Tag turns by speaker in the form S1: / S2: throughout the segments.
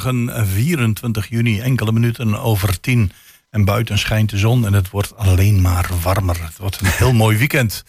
S1: Zaterdagmorgen 24 juni, enkele minuten over tien. En buiten schijnt de zon en het wordt alleen maar warmer. Het wordt een heel mooi weekend.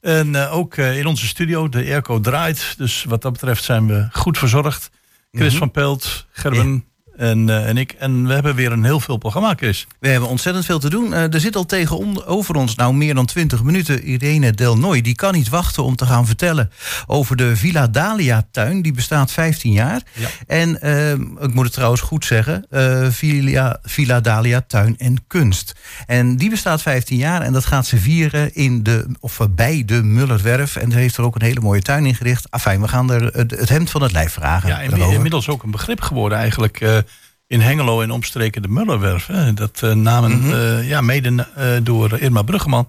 S1: En uh, ook uh, in onze studio, de airco draait. Dus wat dat betreft zijn we goed verzorgd. Chris mm -hmm. van Pelt, Gerben, en, uh, en ik. En we hebben weer een heel veel programma, Chris.
S2: We hebben ontzettend veel te doen. Uh, er zit al tegenover ons nou meer dan 20 minuten Irene Delnoy. Die kan niet wachten om te gaan vertellen over de Villa Dalia tuin. Die bestaat 15 jaar. Ja. En uh, ik moet het trouwens goed zeggen. Villa, Villa Dalia tuin en kunst. En die bestaat 15 jaar en dat gaat ze vieren in de, of bij de Mullerwerf. En ze heeft er ook een hele mooie tuin ingericht. Afijn, we gaan er het hemd van het lijf vragen.
S1: Ja, en inmiddels ook een begrip geworden eigenlijk in Hengelo en omstreken de Mullerwerf. Hè. Dat uh, namen mm -hmm. uh, ja, mede uh, door Irma Bruggeman,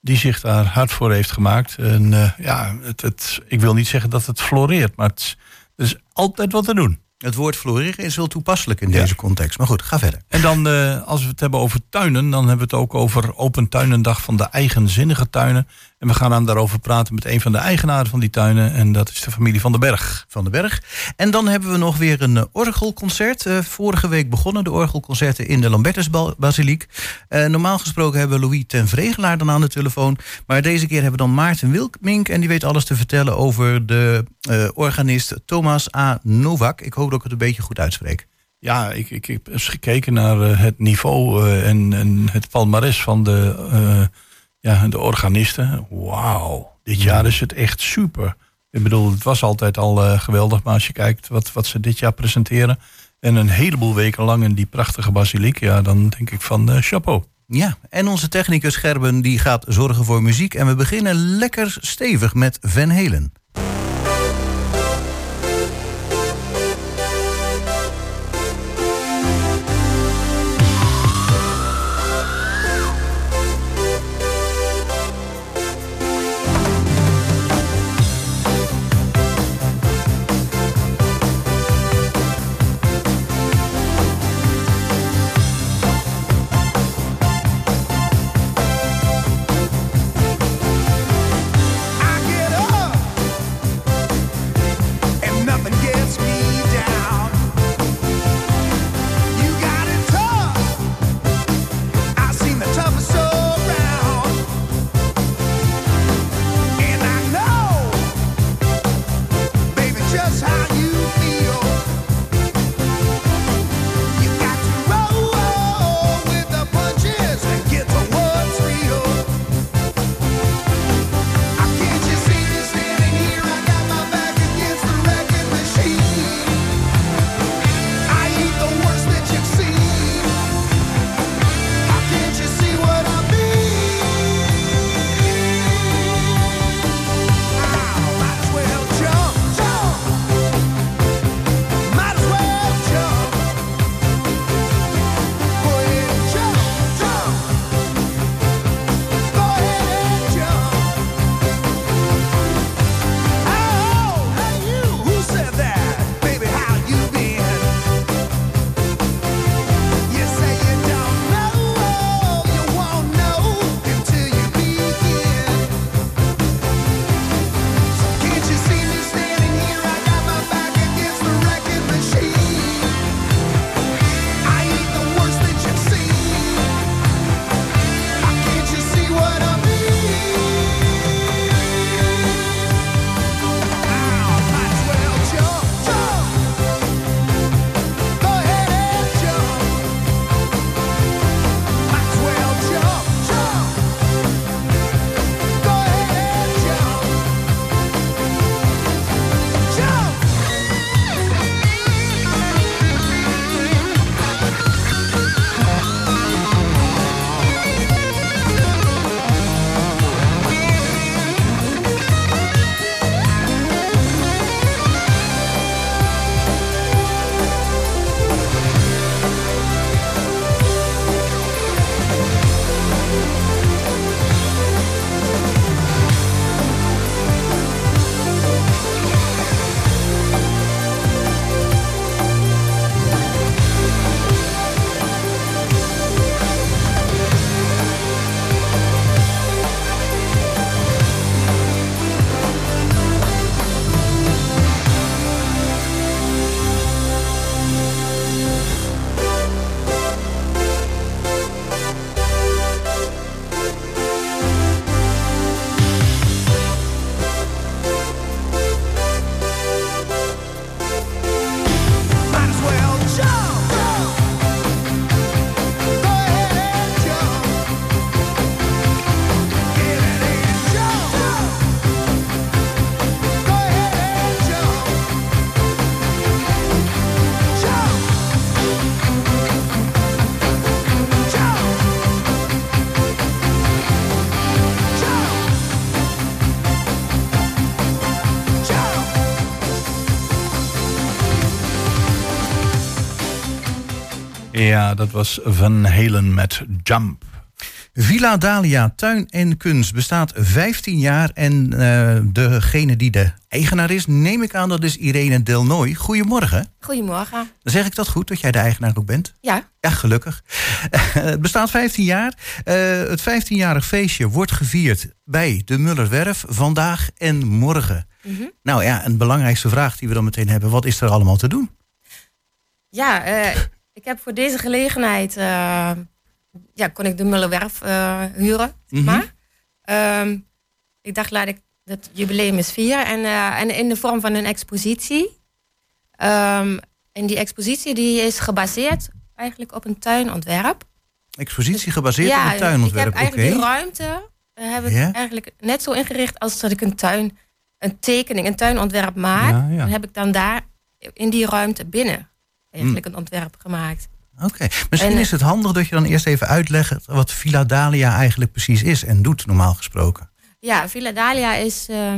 S1: die zich daar hard voor heeft gemaakt. En ja, het, het, ik wil niet zeggen dat het floreert, maar het, er is altijd wat te doen.
S2: Het woord floreren is wel toepasselijk in deze context. Maar goed, ga verder.
S1: En dan, als we het hebben over tuinen, dan hebben we het ook over Open Tuinendag van de eigenzinnige tuinen. En we gaan dan daarover praten met een van de eigenaren van die tuinen. En dat is de familie Van den Berg.
S2: Van den Berg. En dan hebben we nog weer een uh, orgelconcert. Uh, vorige week begonnen de orgelconcerten in de Lambertusbasiliek. Uh, normaal gesproken hebben we Louis ten Vregelaar dan aan de telefoon. Maar deze keer hebben we dan Maarten Wilkmink. En die weet alles te vertellen over de organist Thomas A. Novak. Ik hoop dat ik het een beetje goed uitspreek.
S1: Ja, ik, ik, ik heb eens gekeken naar het niveau en, en het palmares van de ja, de organisten. Wauw, dit jaar is het echt super. Ik bedoel, het was altijd al uh, geweldig, maar als je kijkt wat, wat ze dit jaar presenteren. En een heleboel weken lang in die prachtige basiliek, ja, dan denk ik van uh, chapeau.
S2: Ja, en onze technicus Gerben die gaat zorgen voor muziek. En we beginnen lekker stevig met Van Halen.
S1: Ja, dat was Van Halen met Jump.
S2: Villa Dalia Tuin en Kunst bestaat 15 jaar. En uh, degene die de eigenaar is, neem ik aan, dat is Irene Delnoy. Goedemorgen.
S3: Goedemorgen.
S2: Dan zeg ik dat goed, dat jij de eigenaar ook bent?
S3: Ja.
S2: Ja, gelukkig. het bestaat 15 jaar. Uh, het 15-jarig feestje wordt gevierd bij de Mullerwerf vandaag en morgen. Mm -hmm. Nou ja, een belangrijkste vraag die we dan meteen hebben. Wat is er allemaal te doen?
S3: Ja, uh, ik heb voor deze gelegenheid ja, kon ik de Mullerwerf uh, huren. Mm -hmm. maar. Um, ik dacht, laat ik het jubileum eens vieren. En, uh, en in de vorm van een expositie. Um, en die expositie die is gebaseerd eigenlijk op een tuinontwerp.
S2: Expositie gebaseerd ja, op een tuinontwerp,
S3: ik heb eigenlijk die ruimte heb ik eigenlijk net zo ingericht als dat ik een tuin, een tekening, een tuinontwerp maak. Ja, dan heb ik dan daar in die ruimte binnen eigenlijk mm. een ontwerp gemaakt.
S2: Oké, okay. misschien en, is het handig dat je dan eerst even uitlegt wat Villa Dalia eigenlijk precies is en doet, normaal gesproken.
S3: Ja, Villa Dalia is. Uh,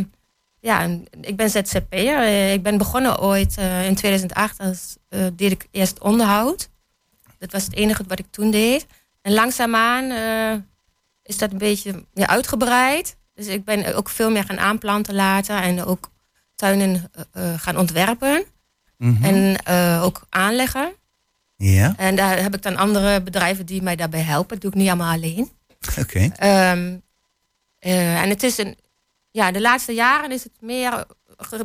S3: ja, ik ben ZZP'er. Uh, ik ben begonnen ooit uh, in 2008 als deed ik eerst onderhoud. Dat was het enige wat ik toen deed. En langzaamaan is dat een beetje ja, uitgebreid. Dus ik ben ook veel meer gaan aanplanten later en ook tuinen gaan ontwerpen. Mm -hmm. En ook aanleggen.
S2: Ja.
S3: En daar heb ik dan andere bedrijven die mij daarbij helpen. Dat doe ik niet allemaal alleen.
S2: Oké. Okay.
S3: Um, uh, en het is een, ja, de laatste jaren is het meer,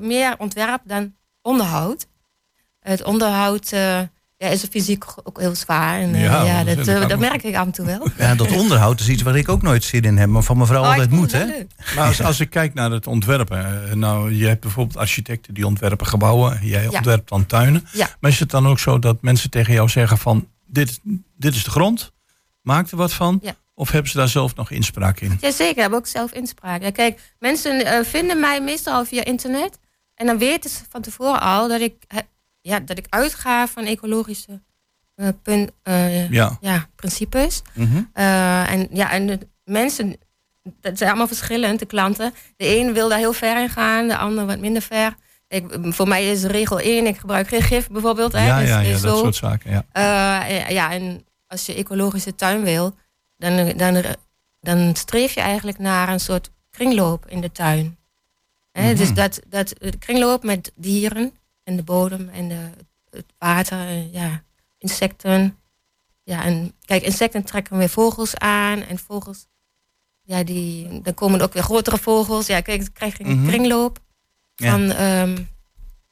S3: meer ontwerp dan onderhoud. Het onderhoud uh, ja, is fysiek ook heel zwaar. En, uh, ja, dat, dat, dat merk ik af en toe wel.
S2: Ja, dat onderhoud is iets waar ik ook nooit zin in heb, maar van mevrouw oh, altijd moet. Hè?
S1: Maar als, als ik kijk naar het ontwerpen, nou, je hebt bijvoorbeeld architecten die ontwerpen gebouwen, jij ja. ontwerpt dan tuinen.
S3: Ja.
S1: Maar is het dan ook zo dat mensen tegen jou zeggen van dit, dit is de grond, maak er wat van?
S3: Ja.
S1: Of hebben ze daar zelf nog inspraak in?
S3: Jazeker, hebben ook zelf inspraak. Ja, kijk, mensen uh, vinden mij meestal via internet. En dan weten ze van tevoren al dat ik, ja, dat ik uitga van ecologische uh, punt, uh, ja. Ja, principes.
S2: Mm -hmm.
S3: en, ja, en de mensen, dat zijn allemaal verschillend, de klanten. De een wil daar heel ver in gaan, de ander wat minder ver. Ik, voor mij is regel 1, ik gebruik geen gif bijvoorbeeld. Hè,
S1: ja, ja, ja, dat zo. soort zaken. Ja.
S3: ja, en als je ecologische tuin wil dan, dan, dan streef je eigenlijk naar een soort kringloop in de tuin. Mm -hmm. Dus dat, dat de kringloop met dieren en de bodem en de, het water, en, ja, insecten. Ja, en kijk, insecten trekken weer vogels aan en vogels, ja, die, dan komen er ook weer grotere vogels. Ja, kijk, dan krijg je een mm -hmm. kringloop. Van, ja. um,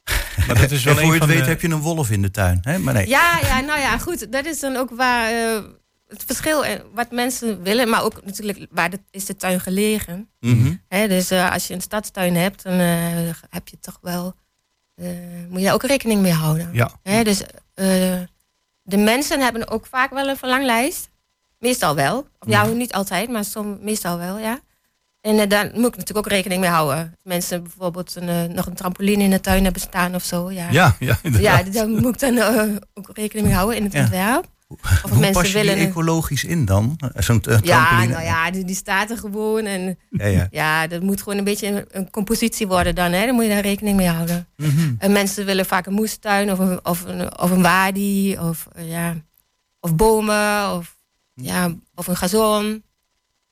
S2: maar dat is wel voor je het weet de... heb je een wolf in de tuin. Hè? Maar nee.
S3: Ja, ja, nou ja, goed. Dat is dan ook waar. Uh, het verschil wat mensen willen, maar ook natuurlijk waar de, is de tuin gelegen.
S2: Mm -hmm.
S3: He, dus uh, als je een stadstuin hebt, dan uh, heb je toch wel. Uh, moet je daar ook rekening mee houden.
S1: Ja.
S3: He, dus de mensen hebben ook vaak wel een verlanglijst. Meestal wel. Of, ja, niet altijd, maar soms, meestal wel, ja. En daar moet ik natuurlijk ook rekening mee houden. Mensen bijvoorbeeld een, nog een trampoline in de tuin hebben staan of zo. Ja,
S1: ja, ja,
S3: ja daar moet ik dan ook rekening mee houden in het ja. ontwerp.
S2: Of Hoe mensen pas je willen die ecologisch in dan? Zo'n uh,
S3: ja, nou ja, die, die, staat er gewoon. En
S2: ja, ja.
S3: ja, dat moet gewoon een beetje een, een compositie worden dan. Hè? Dan moet je daar rekening mee houden.
S2: Mm -hmm.
S3: En mensen willen vaak een moestuin of een, of een, of een wadi. Of, ja, of bomen. Of, ja, of een gazon.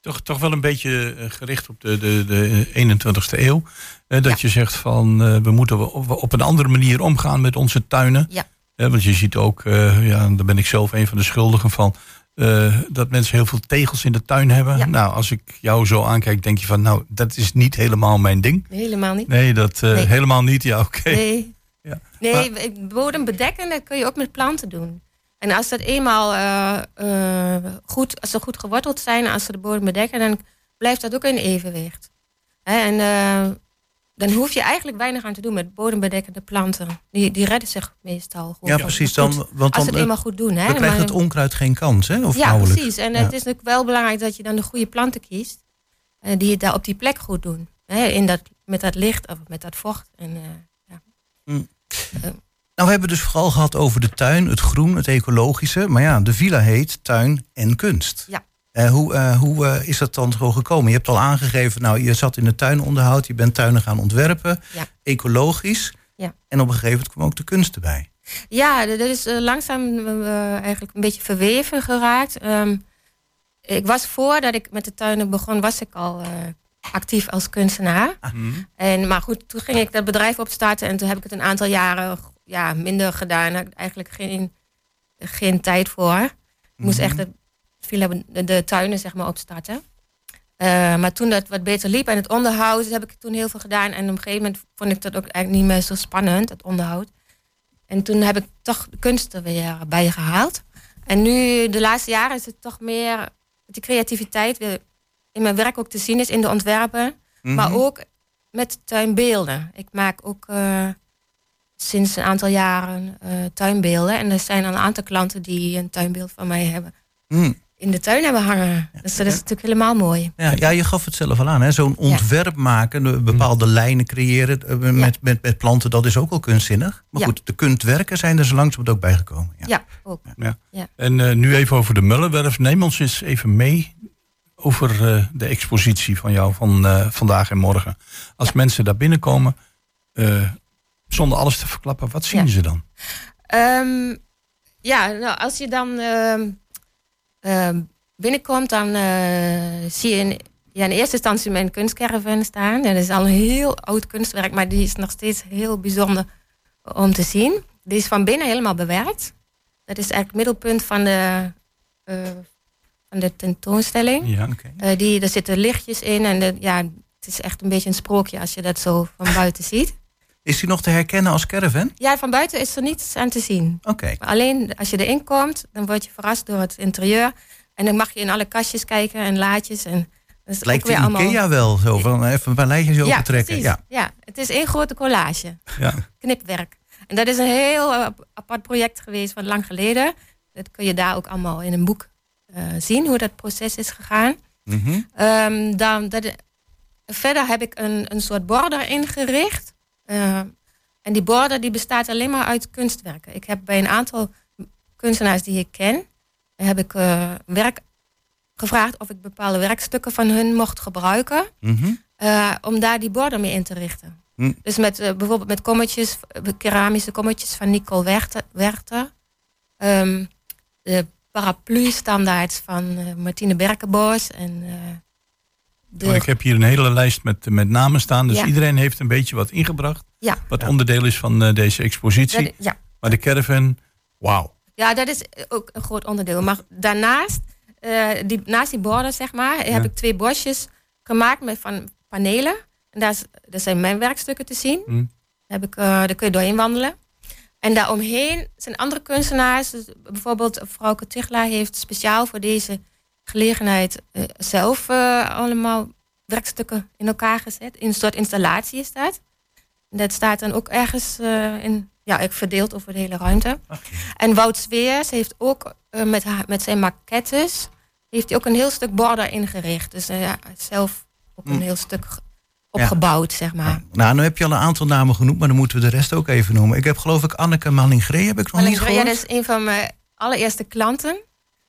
S1: Toch, toch wel een beetje gericht op de, de, de 21ste eeuw. dat ja. je zegt van uh, we moeten op een andere manier omgaan met onze tuinen.
S3: Ja.
S1: Want je ziet ook, uh, ja, daar ben ik zelf een van de schuldigen van, uh, dat mensen heel veel tegels in de tuin hebben.
S3: Ja.
S1: Nou, als ik jou zo aankijk, denk je van, nou, dat is niet helemaal mijn ding.
S3: Helemaal niet.
S1: Nee, dat uh,
S3: Nee.
S1: helemaal niet. Ja, oké.
S3: Nee,
S1: Ja.
S3: nee
S1: Maar-
S3: bodem bedekken dat kun je ook met planten doen. En als dat eenmaal eh, eh, goed, als ze goed geworteld zijn, als ze de bodem bedekken, dan blijft dat ook in evenwicht. En eh, dan hoef je eigenlijk weinig aan te doen met bodembedekkende planten. Die, die redden zich meestal goed.
S2: Ja, precies. Dan, want
S3: als
S2: dan,
S3: ze het eenmaal goed doen. Hè,
S2: dan krijgt het onkruid geen kans, hè? Of
S3: ja,
S2: nauwelijks.
S3: precies. En
S2: Ja.
S3: het is natuurlijk wel belangrijk dat je dan de goede planten kiest. eh, die het daar op die plek goed doen. Hè, in dat, met dat licht of met dat vocht. En, eh, ja.
S2: Nou, we hebben dus vooral gehad over de tuin, het groen, het ecologische. Maar ja, de villa heet Tuin en Kunst.
S3: Ja.
S2: Eh, hoe eh, hoe eh, is dat dan zo gekomen? Je hebt al aangegeven, nou, je zat in het tuinonderhoud, je bent tuinen gaan ontwerpen,
S3: Ja.
S2: ecologisch.
S3: Ja.
S2: En op een gegeven moment kwam ook de kunst erbij.
S3: Ja, dat is uh, langzaam uh, eigenlijk een beetje verweven geraakt. Um, ik was voordat ik met de tuinen begon, was ik al uh, actief als kunstenaar.
S2: Ah.
S3: En, maar goed, toen ging ik dat bedrijf opstarten en toen heb ik het een aantal jaren ja, minder gedaan. Daar had ik eigenlijk geen, geen tijd voor. Ik moest echt de, de, de tuinen zeg maar, opstarten. Uh, maar toen dat wat beter liep en het onderhoud, heb ik toen heel veel gedaan. En op een gegeven moment vond ik dat ook eigenlijk niet meer zo spannend, het onderhoud. En toen heb ik toch de kunst er weer bij gehaald. En nu, de laatste jaren, is het toch meer dat de creativiteit weer in mijn werk ook te zien is in de ontwerpen. Maar ook met tuinbeelden. Ik maak ook uh, sinds een aantal jaren uh, tuinbeelden. En er zijn een aantal klanten die een tuinbeeld van mij hebben.
S2: Mm.
S3: In de tuin hebben hangen. Dus dat is natuurlijk helemaal mooi.
S2: Ja, ja, je gaf het zelf al aan. Zo'n ontwerp maken, bepaalde lijnen creëren uh, met, met, met planten, dat is ook al kunstzinnig. Maar goed, de kunstwerken zijn er zo langzamerhand ook bijgekomen. Ja,
S3: ja ook.
S1: Ja. En uh, nu even over de Mullenwerf. Neem ons eens even mee over uh, de expositie van jou van vandaag en morgen. Als mensen daar binnenkomen, zonder alles te verklappen, wat zien ze dan?
S3: Um, ja, nou, als je dan uh, binnenkomt, dan uh, zie je in, ja, in eerste instantie mijn kunstcaravan staan. dat is al een heel oud kunstwerk, maar die is nog steeds heel bijzonder om te zien. Die is van binnen helemaal bewerkt. Dat is eigenlijk het middelpunt van de, uh, van de tentoonstelling.
S2: Ja, okay.
S3: die, er zitten lichtjes in en de, ja, het is echt een beetje een sprookje als je dat zo van buiten ziet.
S2: Is die nog te herkennen als caravan?
S3: Ja, van buiten is er niets aan te zien.
S2: Oké.
S3: Alleen als je erin komt, dan word je verrast door het interieur. En dan mag je in alle kastjes kijken en laadjes. En dat
S2: het lijkt weer allemaal... Ikea wel, zo van even een paar lijntjes
S3: ja,
S2: opentrekken.
S3: Precies. Ja, ja, het is één grote collage.
S1: Ja.
S3: Knipwerk. En dat is een heel uh, apart project geweest van lang geleden. Dat kun je daar ook allemaal in een boek uh, zien, hoe dat proces is gegaan.
S2: Mm -hmm.
S3: um, dan, dat, verder heb ik een, een soort border ingericht. Uh, en die border die bestaat alleen maar uit kunstwerken. Ik heb bij een aantal kunstenaars die ik ken, heb ik uh, werk gevraagd of ik bepaalde werkstukken van hun mocht gebruiken.
S2: Mm -hmm.
S3: uh, om daar die border mee in te richten.
S2: Mm.
S3: Dus met, bijvoorbeeld met kommetjes, keramische kommetjes van Nicole Werther. Werther. Um, de paraplu-standaards van Martine Berkenbos. En,
S1: de... oh, ik heb hier een hele lijst met, met namen staan. Dus
S3: Ja.
S1: iedereen heeft een beetje wat ingebracht.
S3: Ja.
S1: Wat
S2: Ja.
S1: onderdeel is van eh, deze expositie.
S3: Dat- ja.
S1: Maar de caravan, wauw.
S3: Ja, dat is ook een groot onderdeel. Maar daarnaast, eh, die, naast die borden, zeg maar, heb ik twee bosjes gemaakt met van panelen. En daar, is- daar zijn mijn werkstukken te zien. Daar, heb ik, eh, daar kun je doorheen wandelen. En daaromheen zijn andere kunstenaars. Dus bijvoorbeeld Frauke Tichelaar heeft speciaal voor deze gelegenheid eh, zelf eh, allemaal werkstukken in elkaar gezet. In een soort installatie is dat. Dat staat dan ook ergens eh, in, ja, ik verdeeld over de hele ruimte. En Wout Zweers heeft ook met, haar, met zijn maquettes heeft hij ook een heel stuk border ingericht. Dus ja, zelf ook een
S2: Mm.
S3: heel stuk ge- opgebouwd, zeg maar.
S2: Nou, nu heb je al een aantal namen genoemd, maar dan moeten we de rest ook even noemen. Ik heb geloof ik Anneke Mallingree, heb ik nog niet gehoord.
S3: ja, dat is een van mijn allereerste klanten.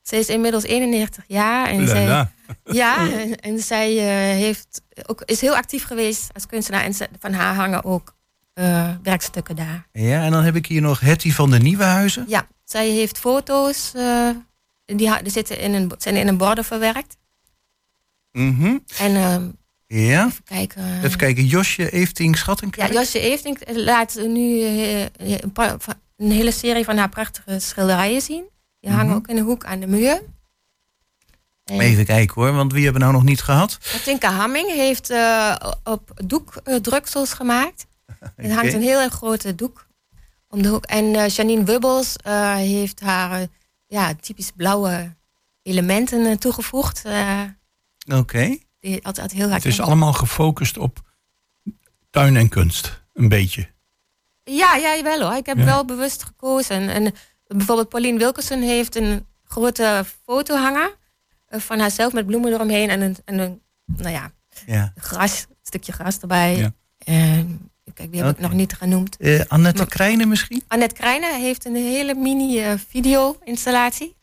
S3: Ze is inmiddels 91 jaar. En zij, ja, en, en zij eh, heeft ook, is heel actief geweest als kunstenaar. En ze- van haar hangen ook eh, werkstukken daar.
S2: Ja, en dan heb ik hier nog Hetty van de Nieuwenhuizen.
S3: Ja, zij heeft foto's. eh, die, die zitten in een, zijn in een border verwerkt.
S2: Mhm.
S3: En ehm,
S2: Ja,
S3: even kijken.
S2: even kijken. Josje Efting
S3: Ja,
S2: Schattenkerk.
S3: Josje Eefting laat nu een, paar- een hele serie van haar prachtige schilderijen zien. Die hangen
S2: Mhm.
S3: ook in de hoek aan de muur. En
S2: Even kijken hoor, want wie hebben we nou nog niet gehad?
S3: Tinka Hamming heeft eh, op doek eh, druksels gemaakt. Er hangt een heel erg grote doek om de hoek. En eh, Janine Wubbels eh, heeft haar ja, typisch blauwe elementen eh, toegevoegd. eh,
S2: Oké.
S3: die altijd heel hard
S1: Het is allemaal gefocust op tuin en kunst. Een beetje.
S3: Ja, ja, wel hoor. Ik heb
S1: Ja.
S3: wel bewust gekozen. En, en bijvoorbeeld Pauline Wilkerson heeft een grote foto hangen eh, van haarzelf met bloemen eromheen en een, en een nou ja,
S2: Ja.
S3: gras, een stukje gras erbij.
S1: Ja.
S3: En, kijk, die heb ik nog niet genoemd.
S2: Eh, Annette
S3: Maar-
S2: Krijnen misschien?
S3: Annette Krijnen heeft een hele mini eh, video-installatie.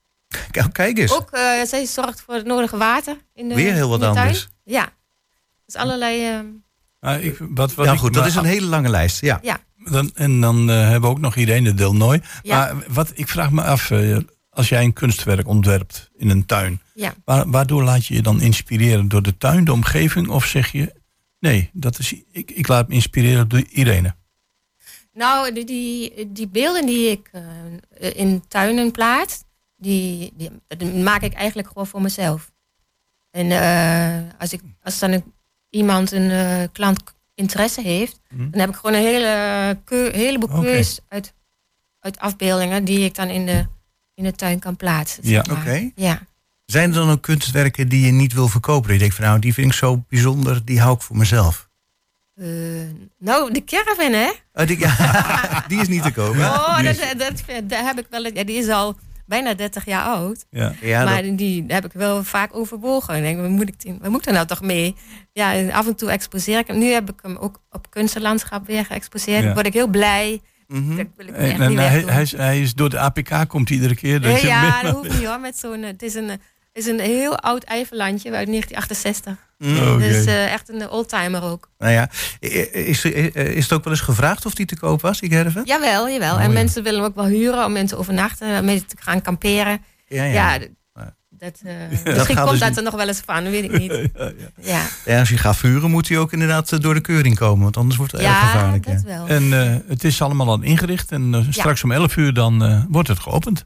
S2: Kijk, kijk eens.
S3: Ook, eh, zij zorgt voor het nodige water in de
S2: Weer heel wat anders.
S3: Ja. Dus allerlei... eh,
S1: Ah, ik, wat, wat
S2: ja,
S1: ik-
S2: goed, dat is een hele lange lijst. Ja.
S3: Ja,
S1: Dan, en dan eh, hebben we ook nog Irene Delnoy.
S3: Ja.
S1: Maar wat, ik vraag me af, eh, als jij een kunstwerk ontwerpt in een tuin,
S3: ja.
S1: waar, waardoor laat je je dan inspireren door de tuin, de omgeving? Of zeg je, nee, dat is, ik, ik laat me inspireren door Irene.
S3: Nou, die, die, die beelden die ik eh, in tuinen plaats, die, die, maak ik eigenlijk gewoon voor mezelf. En als, ik, als dan een, iemand, een klant interesse heeft,
S1: Mhm.
S3: dan heb ik gewoon een hele keu, heleboel uit, uit afbeeldingen die ik dan in de, in de tuin kan plaatsen.
S1: Ja.
S2: Oké.
S3: Ja.
S2: Zijn er dan ook kunstwerken die je niet wil verkopen? Dat Je denkt van nou, die vind ik zo bijzonder, die hou ik voor mezelf.
S3: Eh, nou, de caravan, hè?
S2: Oh, die, ja, die is niet te kopen.
S3: Oh,
S1: die
S3: dat,
S1: is-
S3: dat, dat heb ik wel. Ja, die is al bijna 30 jaar oud.
S1: Ja.
S2: Ja,
S3: maar
S2: dat-
S3: die heb ik wel vaak overwogen. Ik denk, waar moet ik, die- waar moet er nou toch mee? Ja, en af en toe exposeer ik hem. Nu heb ik hem ook op kunstenlandschap weer geëxposeerd.
S1: Ja.
S3: Word ik heel blij. Dat wil ik hem echt
S1: En,
S3: niet
S1: hij, hij, is, hij is door de APK komt hij iedere keer. dat
S3: Nee,
S1: je-
S3: ja, dat hoeft niet hoor. Met zo'n, eh, het is een, eh, is een heel oud eiverlandje uit 1968.
S2: Mhm.
S1: Oké.
S3: Dus eh, echt een oldtimer ook.
S2: Nou ja, is, is, is het ook wel eens gevraagd of die te koop was, die caravan?
S3: Jawel, jawel.
S1: Oh,
S3: en
S1: ja.
S3: mensen willen hem ook wel huren om mensen te overnachten. Om mee te gaan kamperen.
S2: Ja,
S3: Ja,
S2: Ja.
S3: dat, eh,
S2: Dat
S3: misschien
S2: gaat
S3: komt
S2: dus
S3: dat
S2: niet.
S3: er nog wel eens van, weet ik niet.
S1: Ja, ja.
S3: Ja,
S2: Ja, als je gaat vuren, moet hij ook inderdaad eh, door de keuring komen. Want anders wordt het erg
S3: ja
S2: gevaarlijk.
S3: dat
S2: ja.
S3: wel.
S1: En eh, het is allemaal al ingericht. En eh, straks om 11 uur dan eh, wordt het geopend.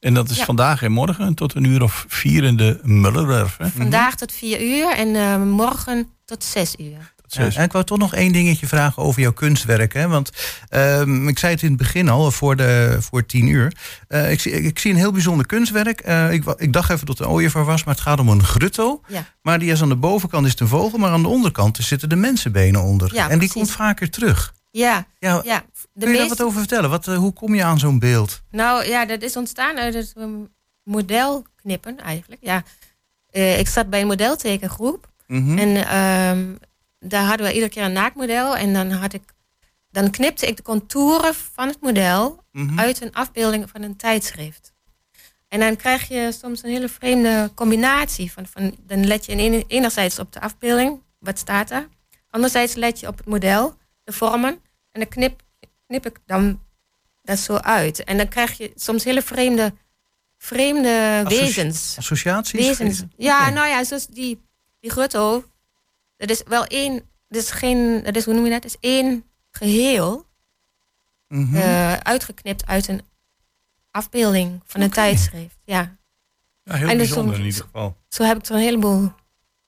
S1: En dat is
S3: Ja.
S1: vandaag en morgen tot een uur of vier in de Mullerwerf. Hè?
S3: Vandaag tot vier uur en eh, morgen tot zes uur.
S1: Tot
S2: Ja,
S1: zes.
S2: en ik wou toch nog één dingetje vragen over jouw kunstwerk. Hè? Want ehm, ik zei het in het begin al, voor, de, voor tien uur. Eh, ik, zie, ik zie een heel bijzonder kunstwerk. Eh, ik, ik dacht even dat het een ooievaar was, maar het gaat om een grutto.
S3: Ja.
S2: Maar die is aan de bovenkant is het een vogel, maar aan de onderkant zitten de mensenbenen onder.
S3: Ja,
S2: en die
S3: precies.
S2: komt vaker terug.
S3: Ja,
S2: Ja,
S3: ja. De
S2: kun je daar wat over vertellen? Wat, eh, hoe kom je aan zo'n beeld?
S3: Nou ja, dat is ontstaan uit het ehm, modelknippen eigenlijk. Ja. Eh, ik zat bij een modeltekengroep.
S2: Mhm.
S3: En ehm, daar hadden we iedere keer een naakmodel. En dan, had ik, dan knipte ik de contouren van het model
S2: Mhm.
S3: uit een afbeelding van een tijdschrift. En dan krijg je soms een hele vreemde combinatie. Van, van, dan let je enerzijds op de afbeelding, wat staat er. Anderzijds let je op het model, de vormen. En dan knip, knip ik dan dat zo uit. En dan krijg je soms hele vreemde, vreemde
S2: Associ-
S3: wezens.
S2: Associaties?
S3: Wezens. Ja, nou ja, zoals die, die grutto. Dat is wel één, dat is geen, dat is, hoe noem je dat? Dat is één geheel.
S2: Mhm.
S3: eh, uitgeknipt uit een afbeelding van een tijdschrift. Ja,
S1: Ja, heel
S3: En dus
S1: bijzonder in ieder geval.
S3: zo heb ik er een heleboel.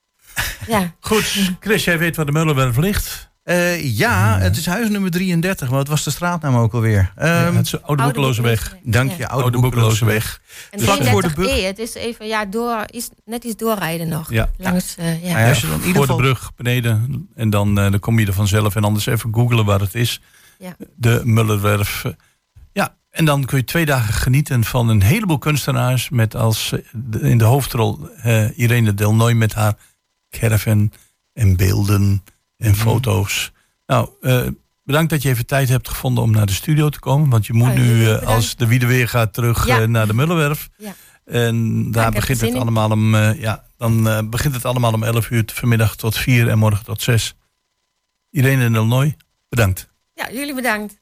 S3: ja,
S1: Goed, Chris, jij weet waar de Mullerwerf ligt.
S2: Eh, ja, het is huis nummer 33, maar wat was de straatnaam ook alweer? Ehm,
S1: het is de Oude Boekeloze Weg.
S2: dank je,
S3: Ja.
S2: Oude,
S1: Oude Boekeloze Weg.
S3: En
S2: Dus vlak voor de
S3: 33E, het is even, ja, door, is net iets doorrijden nog.
S1: Ja.
S3: Langs, eh, ja.
S2: Ja, als je dan in ieder
S1: voor de brug beneden. En dan, eh, dan kom je er vanzelf. En anders even googlen waar het is.
S3: Ja.
S1: De Mullerwerf. Ja, en dan kun je twee dagen genieten van een heleboel kunstenaars. Met als in de hoofdrol eh, Irene Delnoy met haar caravan en beelden en
S2: Mhm.
S1: foto's. Nou, eh, bedankt dat je even tijd hebt gevonden om naar de studio te komen. Want je moet
S3: Oh,
S1: nu, eh, als de wiede weer gaat, terug
S3: Ja.
S1: eh, naar de Mullerwerf.
S3: Ja.
S1: En daar begint het allemaal om, ja, dan begint het allemaal om 11 uur vanmiddag tot 4 en morgen tot 6. Irene en Illinois, bedankt.
S3: ja, jullie bedankt.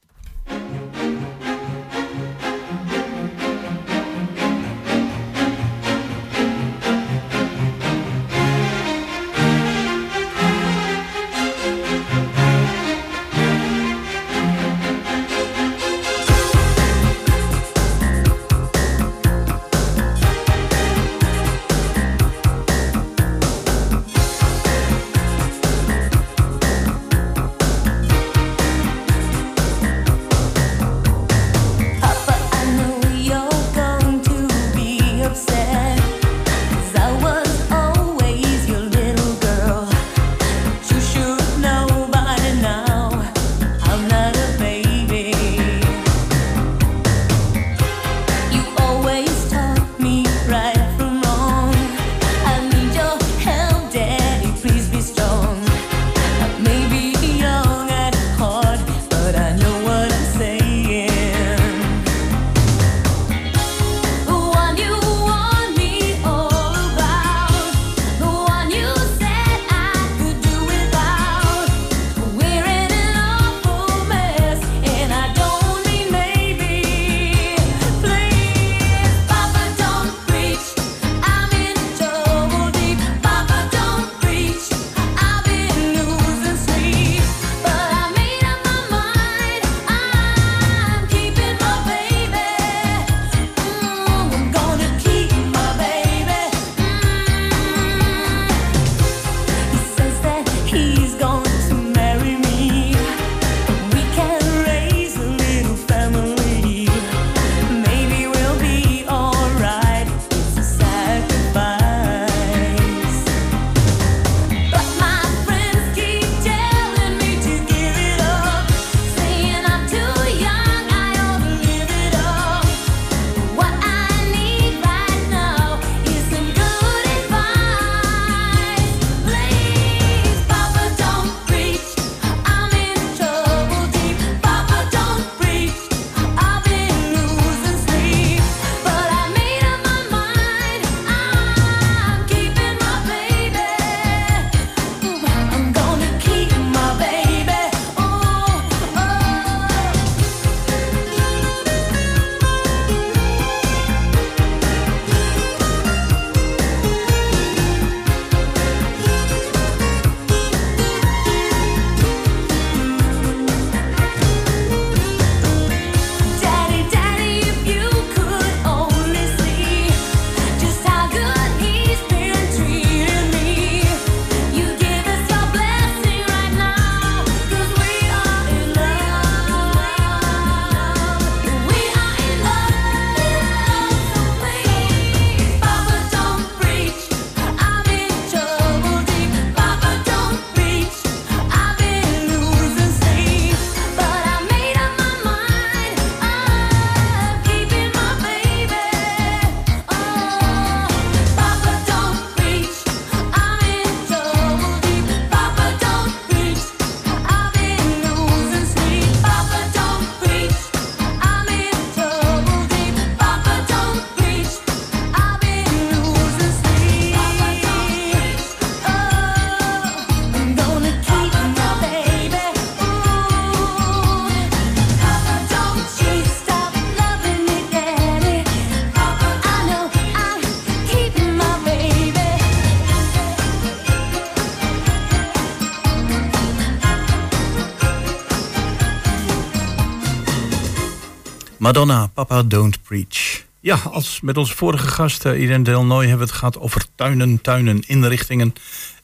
S2: Madonna, Papa Don't Preach.
S1: Ja, als met onze vorige gast uh, Irene Delnoy hebben we het gehad over tuinen, tuinen, inrichtingen.